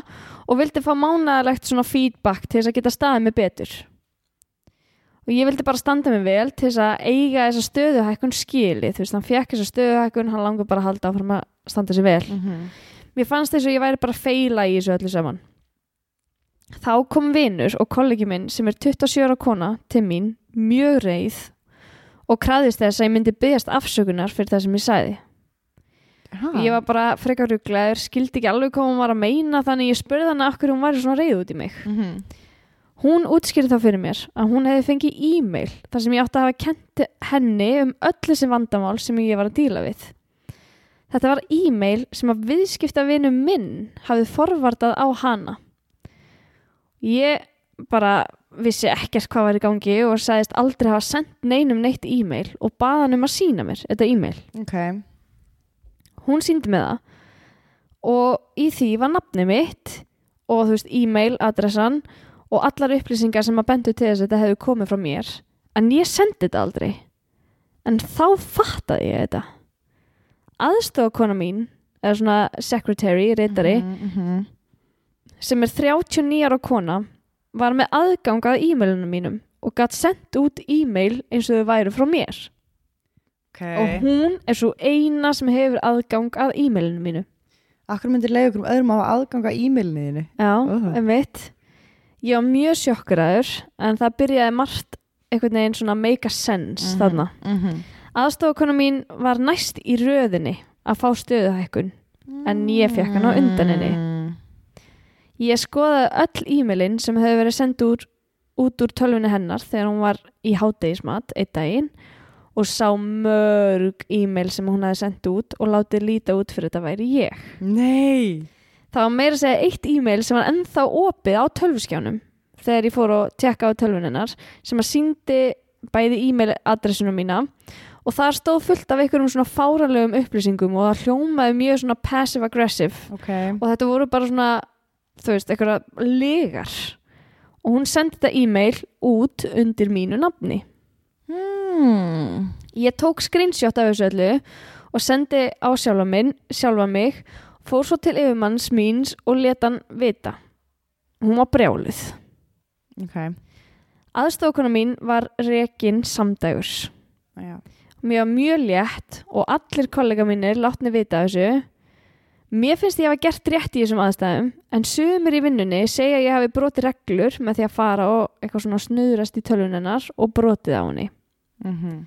og vildi fá mánaðalegt svona feedback til þess að geta staðið mig betur. Og ég vildi bara standa mig vel til þess að eiga þessa stöðuhækkun skili. Þú veist, hann fekk þessa stöðuhækkun, hann langur bara að halda áfram að standa sig vel. Mm Mér fannst þess að ég væri bara að feila í þessu öllu saman. Þá kom vinur og kollegi minn sem er 27 ára kona til mín, mjög reið og kraðist þess að ég myndi byggjast afsökunar fyrir það sem ég sæði. Ég var bara frekar rugglaður, skildi ekki alveg hvað hún var að meina þannig ég spurði hana okkur hún væri svona reið út í mig. -hmm. Hún útskýrði þá fyrir mér að hún hefði fengið e-mail þar sem ég átti að hafa kent henni um öll þessi vandamál sem ég var að díla við. Þetta var e-mail sem að viðskiptavinu minn hafði forvartað á hana. Ég bara vissi ekkert hvað var í gangi og sagðist aldrei hafa sendt neinum neitt e-mail og baða hann um að sína mér þetta e-mail. Ok, Hún síndi með það. Og í því var nafni mitt og þú veist e-mail adressan og allar upplýsingar sem að bendu til þess að þetta hefði komið frá mér. En ég sendi þetta aldrei. En þá fattaði ég þetta. Aðstofakona mín eða svona secretary, reytari mm -hmm. sem er 39 ára kona var með aðgang að e-mailunum mínum og gætt sendt út e-mail eins og þau væru frá mér ok og hún er svo eina sem hefur aðgang að e-mailunum mínu Akkur myndir leiða okkur um öðrum að hafa aðganga e-mailinu þínu Já, Oh. einmitt. Ég var mjög sjokkuraður en það byrjaði margt einhvern veginn svona make a sense Mhm. þarna. mm -hmm. Aðstofakona mín var næst í röðinni að fá stöðuhækkun en ég fekk hann á undan henni. Mm. Ég skoðaði öll e-mailin sem hefur verið sendt úr, út úr tölvunni hennar þegar hún var í hátegismat einn daginn og sá mörg e-mail sem hún hefði sendt út og látið líta út fyrir þetta væri ég. Nei. Það var meira að segja eitt e-mail sem var ennþá opið á tölvuskjánum þegar ég fór að tjekka á tölvuninnar sem að síndi bæði e-mail adressunum mína og þar stóð fullt af einhverjum svona fáralegum upplýsingum og það hljómaði mjög svona passive aggressive. Ok. Og þetta voru bara svona þú veist, einhverja legar og hún sendi þetta e-mail út undir mínu nafni mm. Ég tók screenshot af þessu öllu og sendi á sjálfa, minn, sjálfa mig, fór svo til yfirmanns míns og leta hann vita. Hún var brjáluð. Ok Aðstofakona mín var rekin samdægurs. Mér var mjög létt og allir kollega mínir látni vita þessu. Mér finnst ég hafa gert rétt í þessum aðstæðum en sumir í vinnunni segja að ég hafi brotið reglur með því að fara og eitthvað svona snuðrast í tölvunennar og brotið á henni. Mhm.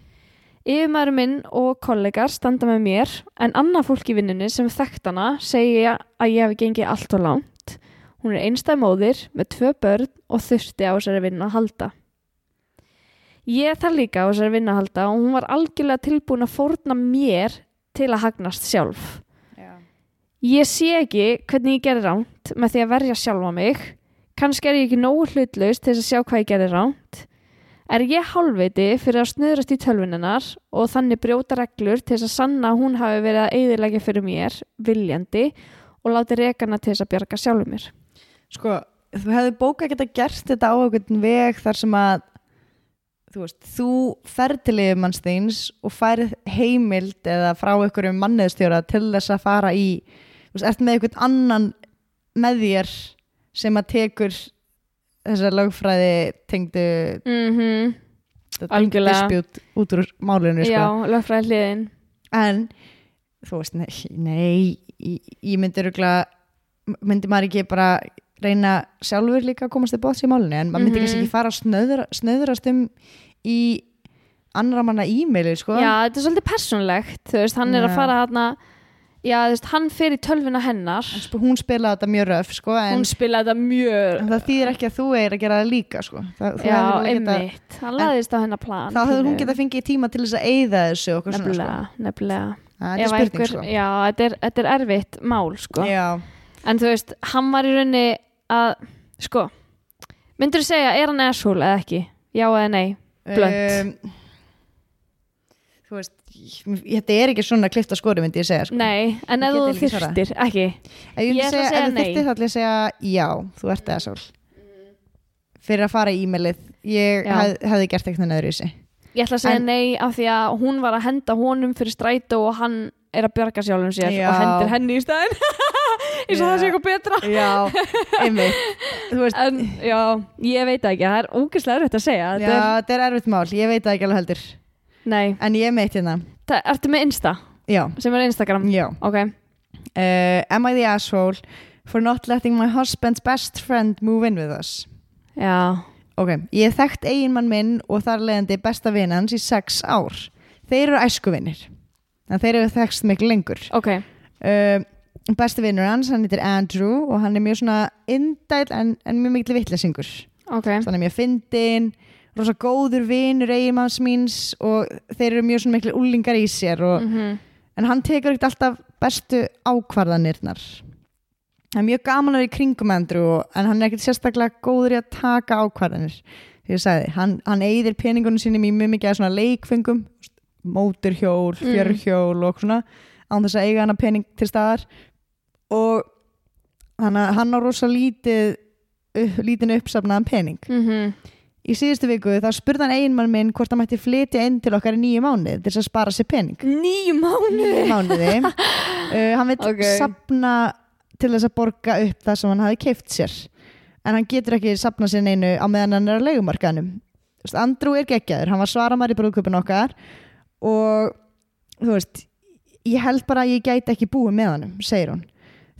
Yfirmaður minn og kollegar standa með mér en annað fólk í vinnunni sem þekkt hana segja að ég hafi gengið allt og langt. Hún er einstæð móðir með tvö börn og þurfti á þessari vinna að halda. Ég þarf líka á þessari vinna að halda og hún var algjörlega tilbúin að fórna mér til að hagnast sjálf. Já. Ég sé ekki hvernig ég gerði ránt með því að verja sjálfa mig. Kannski er ég ekki nógu hlutlaust til að sjá hvað ég gerði ránt. Er ég hálfviti fyrir að snuðrast í tölvuninnar og þannig brjóta reglur til þess að sanna að hún hafi verið að eigðilegja fyrir mér, viljandi og láti rekana til þess að bjarga sjálfur mér. Sko, þú hefði bóka geta gert þetta á einhvern veg þar sem að þú veist, þú ferð til yfirmannsþíns og færð heimild eða frá einhverjum manniðstjóra til þess að fara í þú veist, ert með einhvern annan með þér sem að tekur þessar lögfræði tengdu Mm -hmm. dispute út úr málinu sko. Já, lögfræði hliðin. en þú veist, nei, nei ég, ég myndi örgulega myndi maður ekki bara reyna sjálfur líka að komast til bóts í málunni en maður myndi Mhm. kannski ekki fara að snöðra, snöðrast um í annara manna e-maili sko. Já, þetta er svolítið persónlegt, þú veist, hann er að Já. fara hérna, já, þú veist, hann fer í tölvuna hennar, En sp- hún spilaði þetta mjög röf sko, en, hún spilaði þetta mjög, en það þýðir ekki að þú er að gera það líka sko. það, þú já, hefðir alveg getað- einmitt, hann laðist á hennar plan. þá hefur hún pínu. getað fengið tíma til þess að eyða þessu og eitthvað svona, sko. Nefnilega, nefnilega. það Ef er spurning einhver- sko. Já, þetta er, þetta er erfitt mál, sko. Já. En þú veist, hann var í rauninni að, sko, myndur þú segja, er hann asshole eða ekki? Já eða nei? Blunt. Um, ég- þetta er ekki svona klifta skori myndi ég segja sko. Nei, en ef þú þyrftir, ekki? Ef ég, Ég segja, segja ef þú nei. þyrftir þá ætla ég að segja já, þú ert eða sól. Fyrir að fara í e-mailið. Ég hef, hefði gert eitthvað öðru í sig Ég ætla að segja En- nei af því að hún var að henda honum fyrir strætó og hann er að bjarga sjálfum sér Já. og hendir henni í staðinn. Eins og það sé eitthvað betra. Já, einmitt. En já, ég veit ekki. Það er ógeðslega erfitt að segja. Já, Þetta er erfitt mál. Ég veit ekki alveg heldur nei, en ég er meitt hérna, það, ertu með Insta? Já, sem er Instagram? Já. Ok, uh, am I the asshole for not letting my husband's best friend move in with us? Já, ok, ég hef þekkt eiginmann minn og þar leiðandi besta vinn hans í sex ár. Þeir eru æskuvinnir en þeir eru þekkst miklu lengur. Ok. Uh, besti vinnur hans, hann heitir Andrew og hann er mjög svona indæl en, en mjög miklu vittlesingur ok, hann er mjög fyndinn rosa góður vinur eiginmanns míns og þeir eru mjög svona miklu úlingar í sér og, mm en hann tekur ekkert alltaf bestu ákvarðanirnar. Það er mjög gaman að vera í kringum Andrew en hann er ekkert sérstaklega góður í að taka ákvarðanir. Því ég sagði, hann, hann eigðir peningunum sínum í mjög mikið af svona leikfengum móturhjól, Mm. fjörhjól og svona án þess að eiga hana pening til staðar. Og að hann á rosa lítið upp, lítinn uppsafnaðan pening. Mhm, í síðustu viku þá spurði hann eiginmann minn hvort hann mætti flytja inn til okkar í nýju mánuði til þess að spara sér pening. Nýju mánu nýju mánuði. Uh, hann vil Ok. sapna til þess að borga upp það sem hann hafi keift sér. En hann getur ekki sapna sér neinu á meðan hann er Þú veist, Andrew er geggjaður, hann var svaramar í brúðköpun okkar og þú veist ég held bara að ég gæti ekki búið með honum segir hún.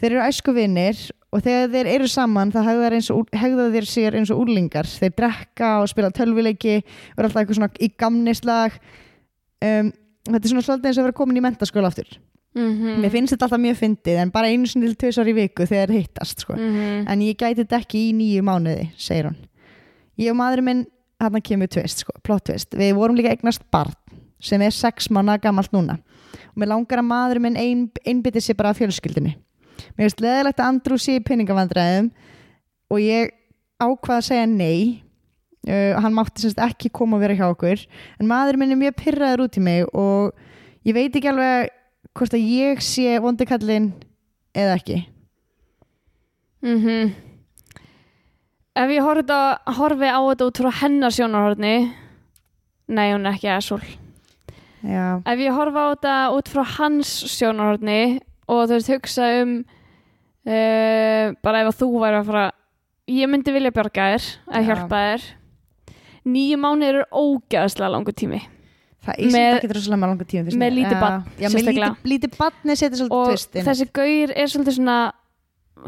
Þeir eru æsku vinnir og þegar þeir eru saman þá hegða þeir, sér eins og úrlingar þeir drekka og spila tölvileiki er alltaf eitthvað svona í gamnislag um, þetta er svona svolítið eins og að vera komin í mentaskóla aftur. Mhm, mér finnst þetta alltaf mjög fyndið en bara einu sinni til tvisar í viku þegar þeir hittast sko. mhm, en ég gæti þetta ekki í nýju mánuði segir hún. Ég og maðurinn minn, hann kemur tvist sko, plot twist, við vorum líka eignast barn sem er sex mánuða gamalt núna. Og mér langar að maðurinn minn ein, einbyttir sér bara að fjölskyldinni mér finnst leðilegt að Andrew sé í pinningavandræðum og ég ákvað að segja nei. Uh, hann mátti semst ekki koma og vera hjá okkur. En maðurinn minn er mjög pyrraður út í mig og ég veit ekki alveg hvort að ég sé vondikallin eða ekki. Mhm. Ef ég horfi, horfi á þetta út frá hennar sjónarhorni nei, hún er ekki já, ef ég horfa á þetta út frá hans sjónarhorni og þú veist hugsa um uh, bara ef að þú væri að fara ég myndi vilja bjarga þér að Já. hjálpa þér nýju mánuðir eru ógæðslega langur tími Það er sem rosalega með langa tíma finnst með lítið sérstaklega. lítið, lítið barni setja svolítið og tvist inn. þessi gaur er svolítið svona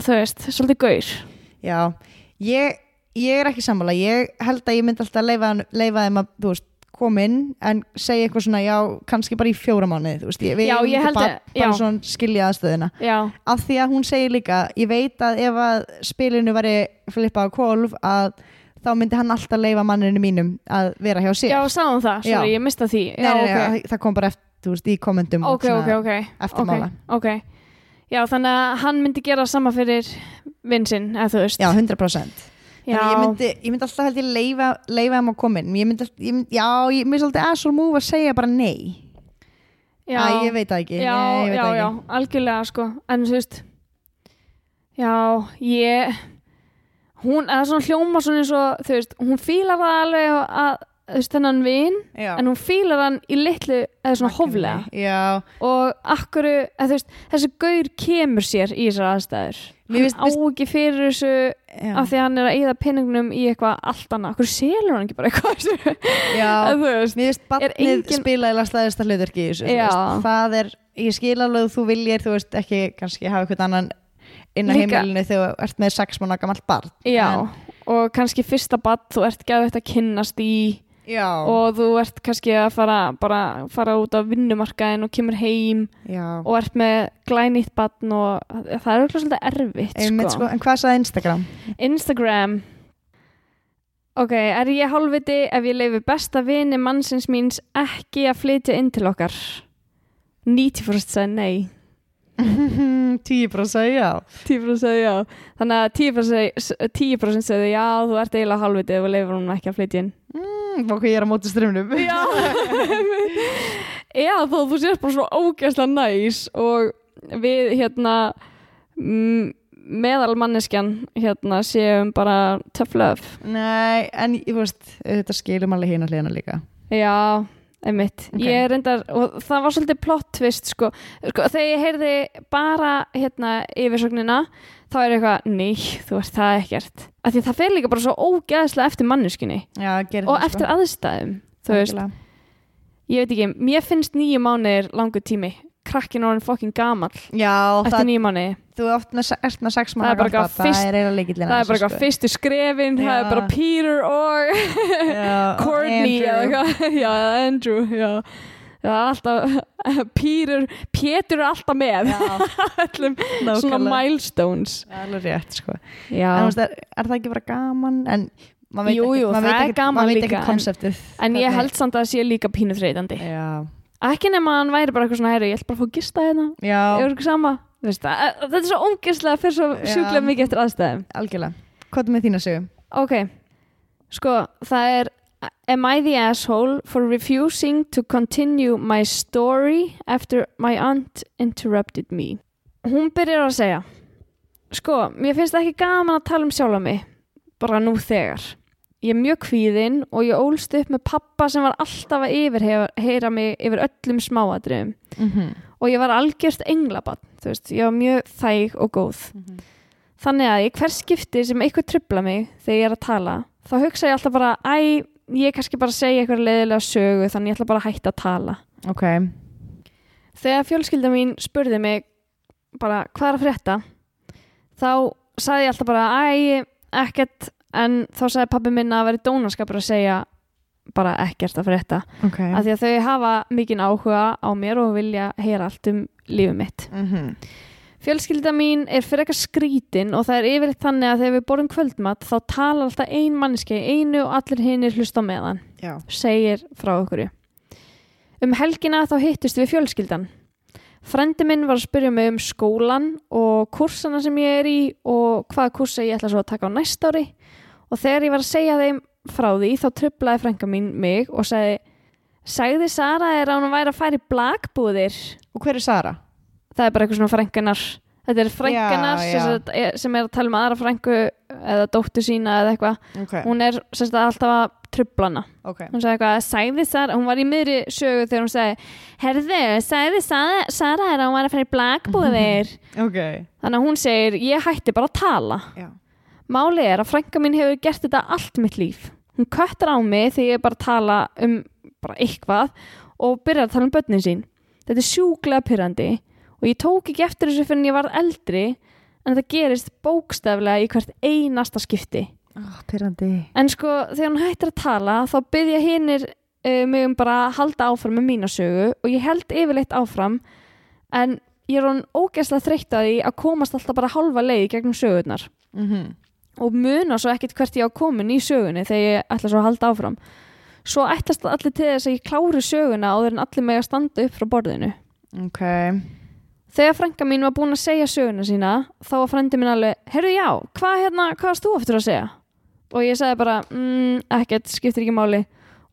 þú veist, svolítið gaur Já, ég, ég er ekki sammála ég held að ég myndi alltaf leifa, leifa þeim að, þú veist, koma inn en segja eitthvað svona, já, kannski bara í fjóra mánuði, þú veist, ég, barn, að- bara já. svona skilja aðstöðuna. Já, af því að hún segir líka, ég veit að ef að spilinu væri flippað á kvolf að þá myndi hann alltaf leifa manninu mínum að vera hjá sér. Já, sáðum það, Já. ég mista því. Nei, já, nei, ok, nei, það kom bara eftir, þú veist, í kommentum og ok, ok, svona ok eftirmála. ok, ok já, þannig að hann myndi gera sama fyrir vinsinn, eða þú veist. Já, 100% já, Þannig ég myndi, ég myndi alltaf held ég leifa, leifa þeim að koma inn. Ég myndi, ég myndi, já, ég myndi alltaf asshole move að segja bara nei. Já, Æ, ég veit það ekki. Já, nei, ég veit já, það já, ekki. algjörlega sko. En þú veist já, ég hún, eða svona hljóma svona eins og þú veist, hún fílar það alveg að, þú veist, þennan vin Já. en hún fílar hann í litlu eða svona hóflega. Já, og akkuru, eða þú veist, þessi gaur kemur sér í þessar aðstæður hann á ekki fyrir þessu já, af því hann er að eyða penningnum í eitthvað allt annað, akkur selur hann ekki bara eitthvað já. Veist, Mér finnst barnið engin- spila eða hlutverki í Já. veist. Það er, ég skil alveg þú viljir þú veist ekki kannski hafa eitthvað annan inn á heimilinu þegar þú ert með sex mánu gamalt barn já En, og kannski fyrsta badd, þú ert gæðið að kynnast í já, og þú ert kannski að fara bara fara út á vinnumarkaðin og kemur heim já. og ert með glænýtt badn og það er auðvitað svolítið erfitt Einmitt, sko. sko. En hvað sagði Instagram? Instagram Ok, er ég hálfviti ef ég leifi besta vini mannsins míns ekki að flytja inn til okkar? 90% sagði nei 10% já. 10% sagði já. Þannig að 10%, 10 sagði já þú ert eiginlega hálfviti ef þú leifir hún ekki að flytja inn. Mm, Hvað ég er á móti strömmnum Já. Eða þó þú sést bara svo ógæslega næs og við hérna meðal manneskjan hérna séum bara tough love. Nei, en ég veist þetta skilum alveg hina hliðina líka. Já, einmitt. Ok. Ég reyndar, og það var svolítið plot twist sko, sko þegar ég heyrði bara hérna yfirsögnina þá er eitthvað, nei, þú ert það ekkert. Af því að það fer líka bara svo ógæðslega eftir manneskunni Já, og það, eftir sko. aðstæðum þú veist, ég veit ekki, mér finnst nýju mánuðir langur tími, krakkin orðin fokkin gamall. Já, eftir mánuði. þú ert með, se- ert með sex er fyrst- Það er það er bara eitthvað fyrstu skrefin það er Já. bara Peter og Courtney já, Andrew já. Já, alltaf, Peter, Pétur er alltaf með. Svona milestones. Alveg rétt, sko. Já, En er, er það ekki bara gaman? En veit Jú, það er gaman líka, en- en ég held samt að það sé líka pínu þreytandi. Já, Ekki nema hann væri bara eitthvað svona herri, ég ætla bara að fá gista hérna. Ég er ekki sama. Veist, að, að, Þetta er svo óngjörnslega fyrir svo sjúklega mikið eftir aðstæðum. Algjörlega. Hvað er með þína sögum? Ok, sko, það er Am I the asshole for refusing to continue my story after my aunt interrupted me? Hún byrjar að segja Sko, mér finnst ekki gaman að tala um sjálfa mig bara nú þegar Ég er mjög kvíðinn og ég ólst upp með pappa sem var alltaf að yfirheyra mig yfir öllum smáadriðum Mm -hmm. og ég var algjört englabann, þú veist, ég var mjög þæg og góð. Þannig að í hver skipti sem eitthvað trubla mig þegar ég er að tala, þá hugsa ég alltaf bara, æ, ég er kannski bara að segja eitthvað leiðilega sögu, þannig ég ætla bara að hætta að tala. Ok Þegar fjölskylda mín spurði mig bara, hvað er að frétta? Þá sagði ég alltaf bara, æ, ekkert, en þá sagði pabbi minna að veri dónaskapur að segja bara ekkert að frétta. Ok Af því að þau hafa mikinn áhuga á mér og vilja heyra allt um lífið mitt. mm -hmm. Fjölskylda mín er fyrir eitthvað skrítin og það er yfirleitt þannig að þegar við borðum kvöldmatt þá talar alltaf ein manneski í einu og allir hinnir hlusta á meðan, Já segir frá okkur. Um helgina þá hittust við fjölskyldan. Frendi minn var að spyrja mig um skólan og kursana sem ég er í og hvaða kursa ég ætla svo að taka á næst ári og þegar ég var að segja þeim frá því þá trublaði frænka mín mig og sagði Sagði Sara er að hún væri að fara í blakbúðir Og hver er Sara? það er bara eitthvað svona frængunar þetta er frængunar Já, sem, já. er- sem er að tala um aðra frængu eða dóttu sína eða eitthvað. Ok. Hún er sem sagt, alltaf að trublana Ok. Hún sagði eitthvað, sagði Sara hún var í miðri sögu þegar hún sagði herðu, sagði Sara, Sara er að hún var að fara í blakbúðir Ok. Þannig að hún segir, ég hætti bara að tala. Já máli er að frænka mín hefur gert þetta allt mitt líf. Hún köttar á mig þegar ég bara tala um bara eitthvað og byrjar að tala um börnin sín. Þetta er sjúklega pyrrandi og ég tók ekki eftir þessu fyrir en ég var eldri en þetta gerist bókstaflega í hvert einasta skipti. Oh, Pyrrandi en sko þegar hún hættir að tala þá byrja hinnir uh, mig um bara að halda áfram með mína sögu og ég held yfirleitt áfram en ég er hún ógeðslega þreytt að því að komast alltaf bara halva leið gegnum sögurnar. Mm -hmm. Og muna svo ekkert hvert ég á komin í sögunni þegar ég ætla svo að halda áfram. Svo ætlast allir til þess að ég klári söguna og þeir allir með að standa upp frá borðinu. Ok. Þegar frænka mín var búin að segja söguna sína þá var frændi mín alveg heyrðu já, hvað hérna, hvað varst þú eftir að segja? Og ég sagði bara, mm, ekkert skiptir ekki máli.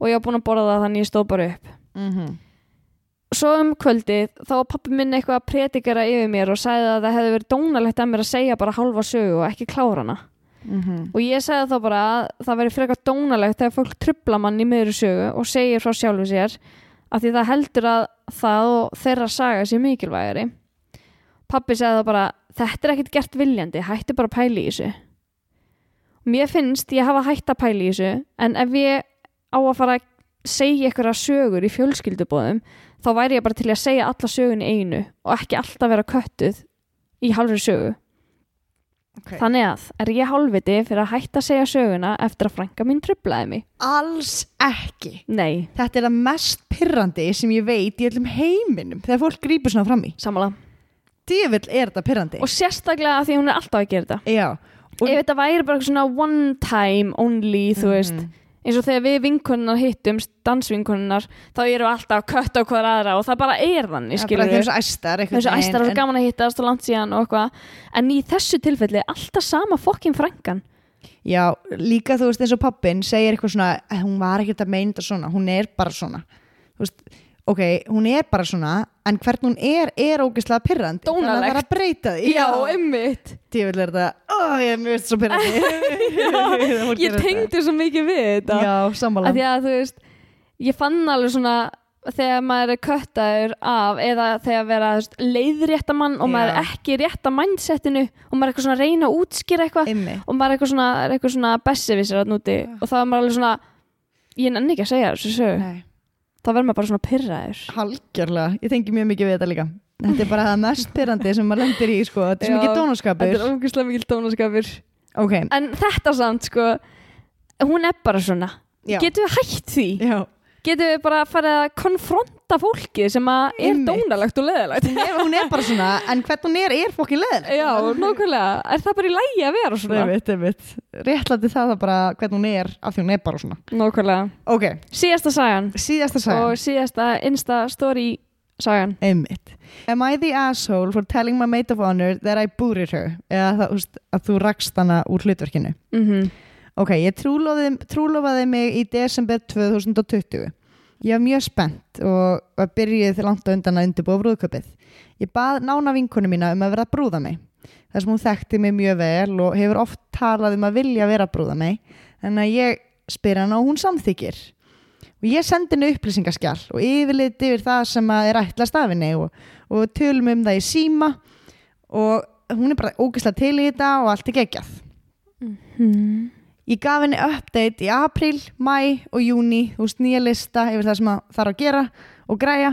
Og ég var búin að borða það þannig ég stóð bara upp. Mm -hmm. svo um kvöldið þá var pappi minn eitthvað að predikara yfir mér og sagði að það hefði verið dónalegt að mér að segja bara halva sögu og ekki klára hana Mhm. og ég sagði þá bara að það veri frekar dónalegt þegar fólk trubla mann í miður sögu og segir frá sjálfu sér af því það heldur að það og þeirra saga sé mikilvægari pappi sagði þá bara þetta er ekkert gert viljandi, hættu bara að pæla í þessu mér finnst ég hafa hætt að pæla í þessu en ef ég á að fara að segja einhverja sögur í fjölskyldubóðum þá væri ég bara til að segja alla sögun í einu og ekki alltaf vera köttuð í halvri sögu Ok. Þannig að er ég hálfviti fyrir að hætta að segja söguna eftir að frænka mín trublaði mig? Alls ekki Nei, Þetta er það mest pyrrandi sem ég veit í öllum heiminum þegar fólk grýpur svona fram í sammála. Djöfull er þetta pyrrandi Og sérstaklega að því hún er alltaf að gera þetta. Já Ef þetta væri bara svona one time only, þú veist, Mhm. Eins og þegar við vinkonunnar hittumst, dansvinkonunnar, þá erum við alltaf að kötta á hver aðra og það bara er þannig, Það er þessu æstar Þessu æstar og gaman að hittast og langt síðan og eitthvað. En í þessu tilfelli alltaf sama fokkin frængan. Já, líka þú veist eins og pappin segir eitthvað svona, "Eh, hún var ekkert að meina þetta svona, hún er bara svona þú veist, ok, hún er bara svona en hvern hún er, er ógeðslega pyrrandi þannig að það er að breyta því. Einmitt. Tífill er þetta, ó, ég er mjög svo pyrrandi Ég tengdi svo mikið við þetta. Já, sammála. Því að þú veist ég fann alveg svona þegar maður er köttaður af eða þegar vera veist, leiðrétta mann og maður er Já. ekki rétta mindsetinu og maður er eitthvað svona að reyna að útskýra eitthvað og maður er eitthvað svona, eitthvað svona bessevisir að núti og þá er maður alveg svona ég nenni ekki að segja þessu sögu Þá verður maður bara svona pyrraður halgjörlega, ég tengi mjög mikið við þetta líka. Þetta er bara það mest pyrrandi sem maður lendir í sko. þetta er svo mikið dónaskapur. þetta er ógeðslega mikil dónaskapur. Ok, en þetta samt sko hún er bara svona. Já, getum við hætt því? Já. getum við bara farið að konfronta fólki sem að er Einmitt. dónalegt og leðilegt Hún, er, bara svona, en hvern hún er, er fokkin leðin Já, nákvæmlega. Er það bara í lægi að vera svona? Einmitt, einmitt. Réttlæti það bara hvern hún er af því hún er bara svona Nákvæmlega. Ok, Síðasta sagan síðasta saga og síðasta Insta story sagan. Einmitt. Am I the asshole for telling my maid of honor that I booted her? Eða það, úst, að þú rakst hana úr hlutverkinu. Mm Ok, ég trúlofaði mig í desember 2020. Ég var mjög spennt og var byrjuð langt á undan að undirbúa brúðköpið. Ég bað nána vinkonu mína um að vera að brúða mig. Þess að hún þekkti mig mjög vel og hefur oft talað um að vilja vera að brúða mig. Þannig að ég spyr hana og hún samþykir. Og ég sendi henni upplýsingaskjall og yfirlit yfir það sem að er ætla stafinni og, og tölum um það í síma og hún er bara ógeðslega til í þetta og allt er geggjað. -hmm. Ég gaf henni update í april, mæ og júni, þú veist, nýja lista yfir það sem að þarf að gera og græja.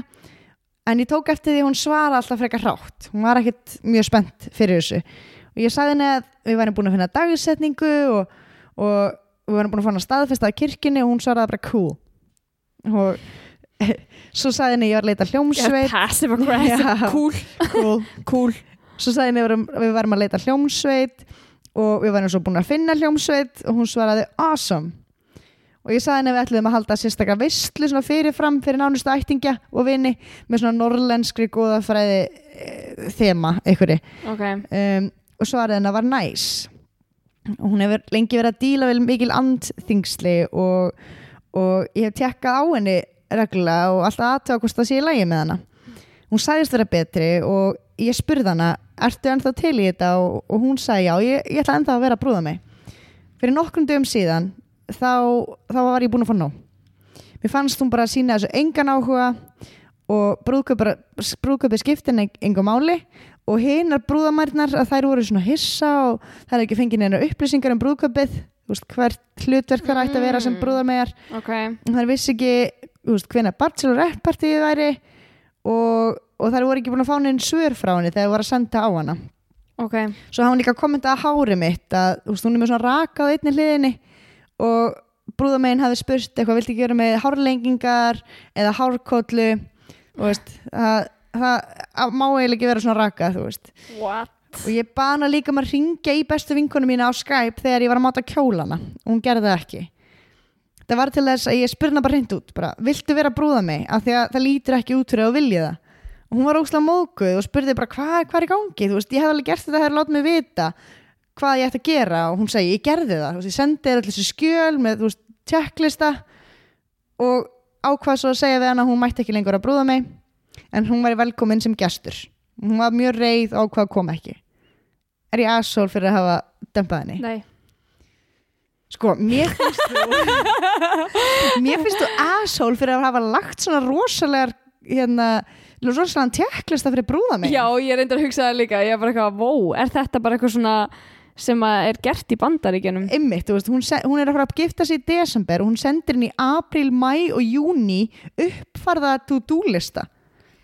En ég tók eftir því hún svara alltaf frekar hrátt. Hún var ekkert mjög spennt fyrir þessu. Og ég sagði henni að við værum búin að finna dagsetningu og, og við værum búin að finna staðfesta að kirkjunni og hún svaraði bara cool. Og svo sagði henni ég var að leita hljómsveit. Passive aggressive. Já. Cool. Cool. Cool. Svo sagði henni við værum að leita hljómsveit og við værum svo búin að finna hljómsveit og hún svaraði awesome. Og ég sagði henni að við ætluðum að halda sérstaklega veistlu svona fyrirfram fyrir nánustu ættingja og vini með svona norlenskri góðafræði e, þema einhverju. Ok. um, og svaraði henni að var næs. Og hún hefur lengi verið að díla vel mikil andþingsli og, og ég hef tekkað á henni reglulega og alltaf aðtöða hvort það sé í lagi með hana. Hún sagðist vera betri og ég spurði hana ertu ennþá til í þetta? Og, og hún sagði já, ég, ég ætla ennþá að vera að brúða mig. Fyrir nokkrum dögum síðan þá, þá var ég búin að fá nóg. Mér fannst hún bara að sína þessu engan áhuga og brúðköpi skiptin engum máli. Og hinnar brúðamærnar að þær voru svona hissa og er ekki fengið neina upplýsingar um brúðköpið hvert hlutverk þar ætti að vera sem Mm. brúðarmegar Ok. þær vissi ekki veist, hvenær bachelorette partíð væri og, og þær voru ekki búin að fá neinn svör frá henni þegar þær voru að senda á hana. Ok, svo hafa hann líka kommentað að hári mitt að þú veist, hún er með svona raka á einni hliðinni og brúðamegin hafi spurt eitthvað, viltu gera með hárlengingar eða hárkollu? Og veist, það, það, það má eiginlega ekki vera svona raka, þú veist. What? og ég bana líka maður ringja í bestu vinkonu mína á Skype þegar ég var að máta kjólana. Og hún gerði það ekki. Það var til þess að ég spurna bara hreint út bara, viltu vera að brúða mig af því að það lítur ekki út fyrir að vilja það og hún var óslega móðguð og spurði bara hvað, hvað er í gangi, þú veist, ég hef alveg gert þetta það er látið mig vita hvað ég ætti að gera. Og hún segi, ég gerði það, þú veist, ég sendi þér allir þessi skjöl með, þú veist, tjekklista og ákvað svo að segja við hann að hún mætti ekki lengur að brúða mig en hún var velkomin sem gestur. Hún var mjög reið og ákvað að koma ekki. Er ég asshole fyrir að hafa dömpað henni? Nei, sko, mér finnst þú mér finnst þú asshole fyrir að hafa lagt svona rosalegar hérna, rosalega tjekklista fyrir brúða mig já, ég reyndar að hugsa það líka. Ég er bara eitthvað, wow, er þetta bara eitthvað svona sem að er gert í bandaríkjunum? Þú veist, hún, hún er að fara að gifta sig í desember og hún sendir henni í april, mæ og júni uppfarða to-do lista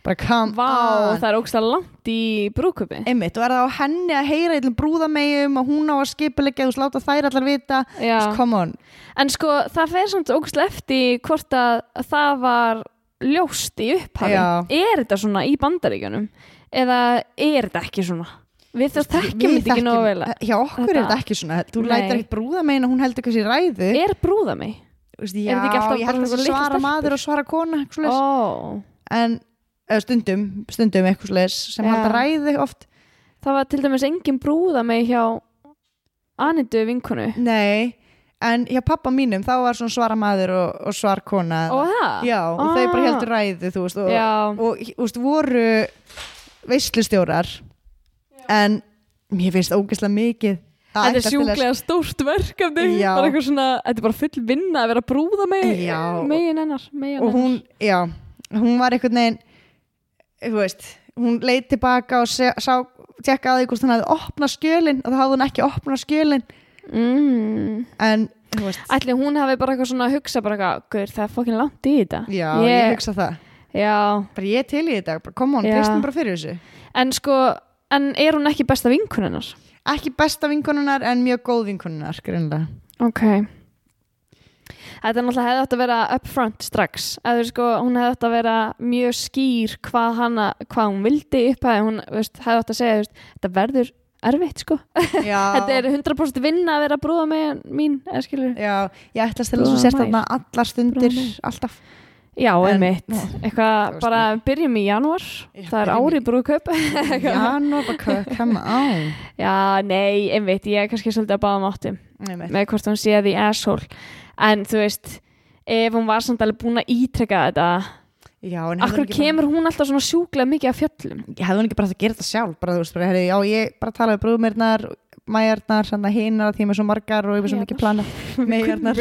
bara come Vá, on. það er ógstlega langt í brúkupi Einmitt, og er það á henni að heyra eitthvað brúðamegjum og hún á að skipulegja og láta þær allar vita? Come on. En sko, það fer samt ógstlega eftir hvort að það var ljóst í upphafi Já. Er þetta svona í bandaríkjunum? Eða er þetta ekki svona? Við þess þekkjum þetta ekki nógu vel hjá okkur er Þetta- þetta ekki svona þú lætir ekkert brúðamegin og hún heldur Er mig? Þú veist, er já, þetta ekki alltaf ég held að svara maður og svara kona eitthvað. Ó, en stundum, stundum eitthvað svoleiðis sem Já. halda ræðu oft það var til dæmis engin brúða mig hjá Anitu vinkonu Nei, en hjá pappa mínum þá var svona svara maður og, og svar kona. Og það? Já, og þau bara Ah. heldur ræðu þú veist, og, og þú veist, voru veislustjórar en mér finnst ógeðslega mikið þetta er sjúklega stórt verkefni bara eitthvað svona, þetta er bara full vinna að vera brúða megin hennar, og hún, já, hún var einhvern veginn þú veist, hún leit tilbaka og sá, tjekka að því hvort hún hafði opnað skjölin og þá hafði hún ekki opnað skjölin mm. en, Ætli hún hafi bara eitthvað svona að hugsa bara eitthvað, það er fokkin langt í þetta. Já, ég, ég, hugsa það. Já, bara ég til í þetta, on, Já. treystum bara fyrir þessu. En sko en er hún ekki besta vinkunennar? ekki besta vinkonunar en mjög góð vinkonunar greinlega Ok. Þetta er náttúrulega hefði átt að vera upfront strax. Eða sko, hún hefði átt að vera mjög skýr hvað, hana, hvað hún vildi upphæði, hún veist, hefði átt að segja veist, þetta verður erfitt sko. Þetta er 100% vinna að vera brúða með mín, já, ég til að Brúða þú sérst mær. þarna allar stundir Brúða mær. alltaf. Já, einmitt, eitthvað bara byrjum í janúar. Það er í- ári brúðkaup. Já, nú bara come on. Já, nei, einmitt, ég er kannski svolítið að báða um áttum. Einmitt. með hvort hún sé því asshole. En þú veist, ef hún var samt alveg búin að ítreka þetta já, Akkur ekki bara- kemur hún alltaf svona sjúklega mikið af fjöllum? Ég hefði hún ekki bara átt að gera þetta sjálf? Bara þú veist, bara, já, ég bara talaði brúðmyrnar mæjarnar, að hinar að því með svo margar og var svo mikið plana mæjarnar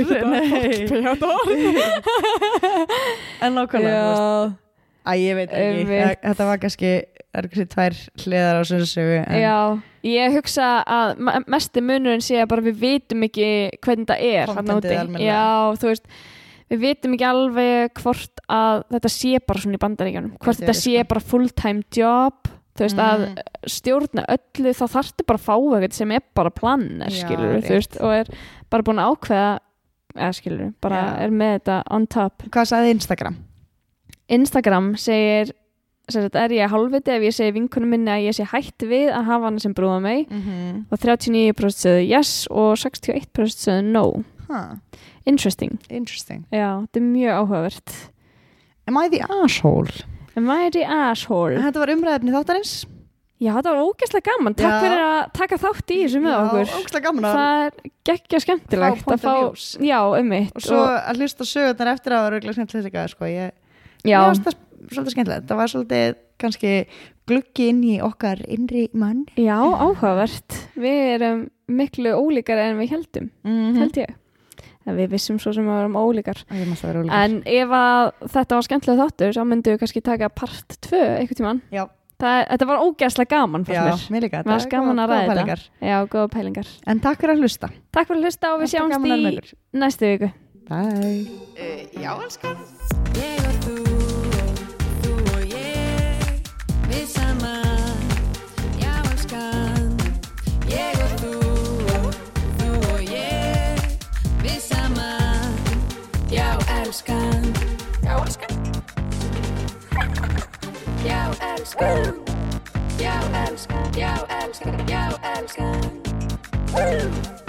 en nákvæmlega. Æ, ég veit ekki. Þa- þetta var kannski það eru kannski tvær hliðar á þessu sögu ég hugsa að me- mesti munurinn sé að bara við vitum ekki hvernig það er. Já, þú veist við vitum ekki alveg hvort að þetta sé bara svona í bandaríkjunum hvort Þetta sé sko. bara full time job þú veist að Mm. stjórna öllu þá þarftu bara að fá eitthvað sem er bara plan Já, skilur þú veist og er bara búin að ákveða eða skilur bara Já. er með þetta on top hvað sagði Instagram? Instagram segir sagt, er ég hálfviti ef ég segi vinkunum minni að ég sé hætt við að hafa hana sem brúða mig Mm -hmm. og 39% sögðu yes og 61% sögðu no huh. Interesting, interesting. Já, þetta er mjög áhugavert. Am I the asshole? Am I the asshole? þetta var umræðefni þáttarins. Já, þetta var ógeðslega gaman. Takk Já. fyrir að taka þátt í þessu með okkur. ógslag gaman að Það er geggja skemmtilegt Fá að of views. Já, ummitt og svo að hlusta sögurnar eftir að það var auðvitað skemmtilegt líka sko. ég, Já, fannst það svolítið skemmtilegt. Það var svolítið kannski gluggi inn í okkar innri mann. Já, áhugavert. Við erum miklu ólíkar en við heldum mm held ég en við vissum svo sem að við erum ólíkar. En ef að þetta var skemmtilega þáttur þá myndum við kannski taka part 2 eitthvað tíman þetta var ógæslega gaman fannst mér. mér var gaman að ræða pælingar. Já, pælingar. En takk fyrir að hlusta. Takk fyrir að hlusta og við sjáumst í mjölur. næstu viku. Bye. Eh, já elskan. Ég og þú og þú og ég við saman älskan. Jag älskar. Jag älskar. Jag älskar. Jag älskar. Jag.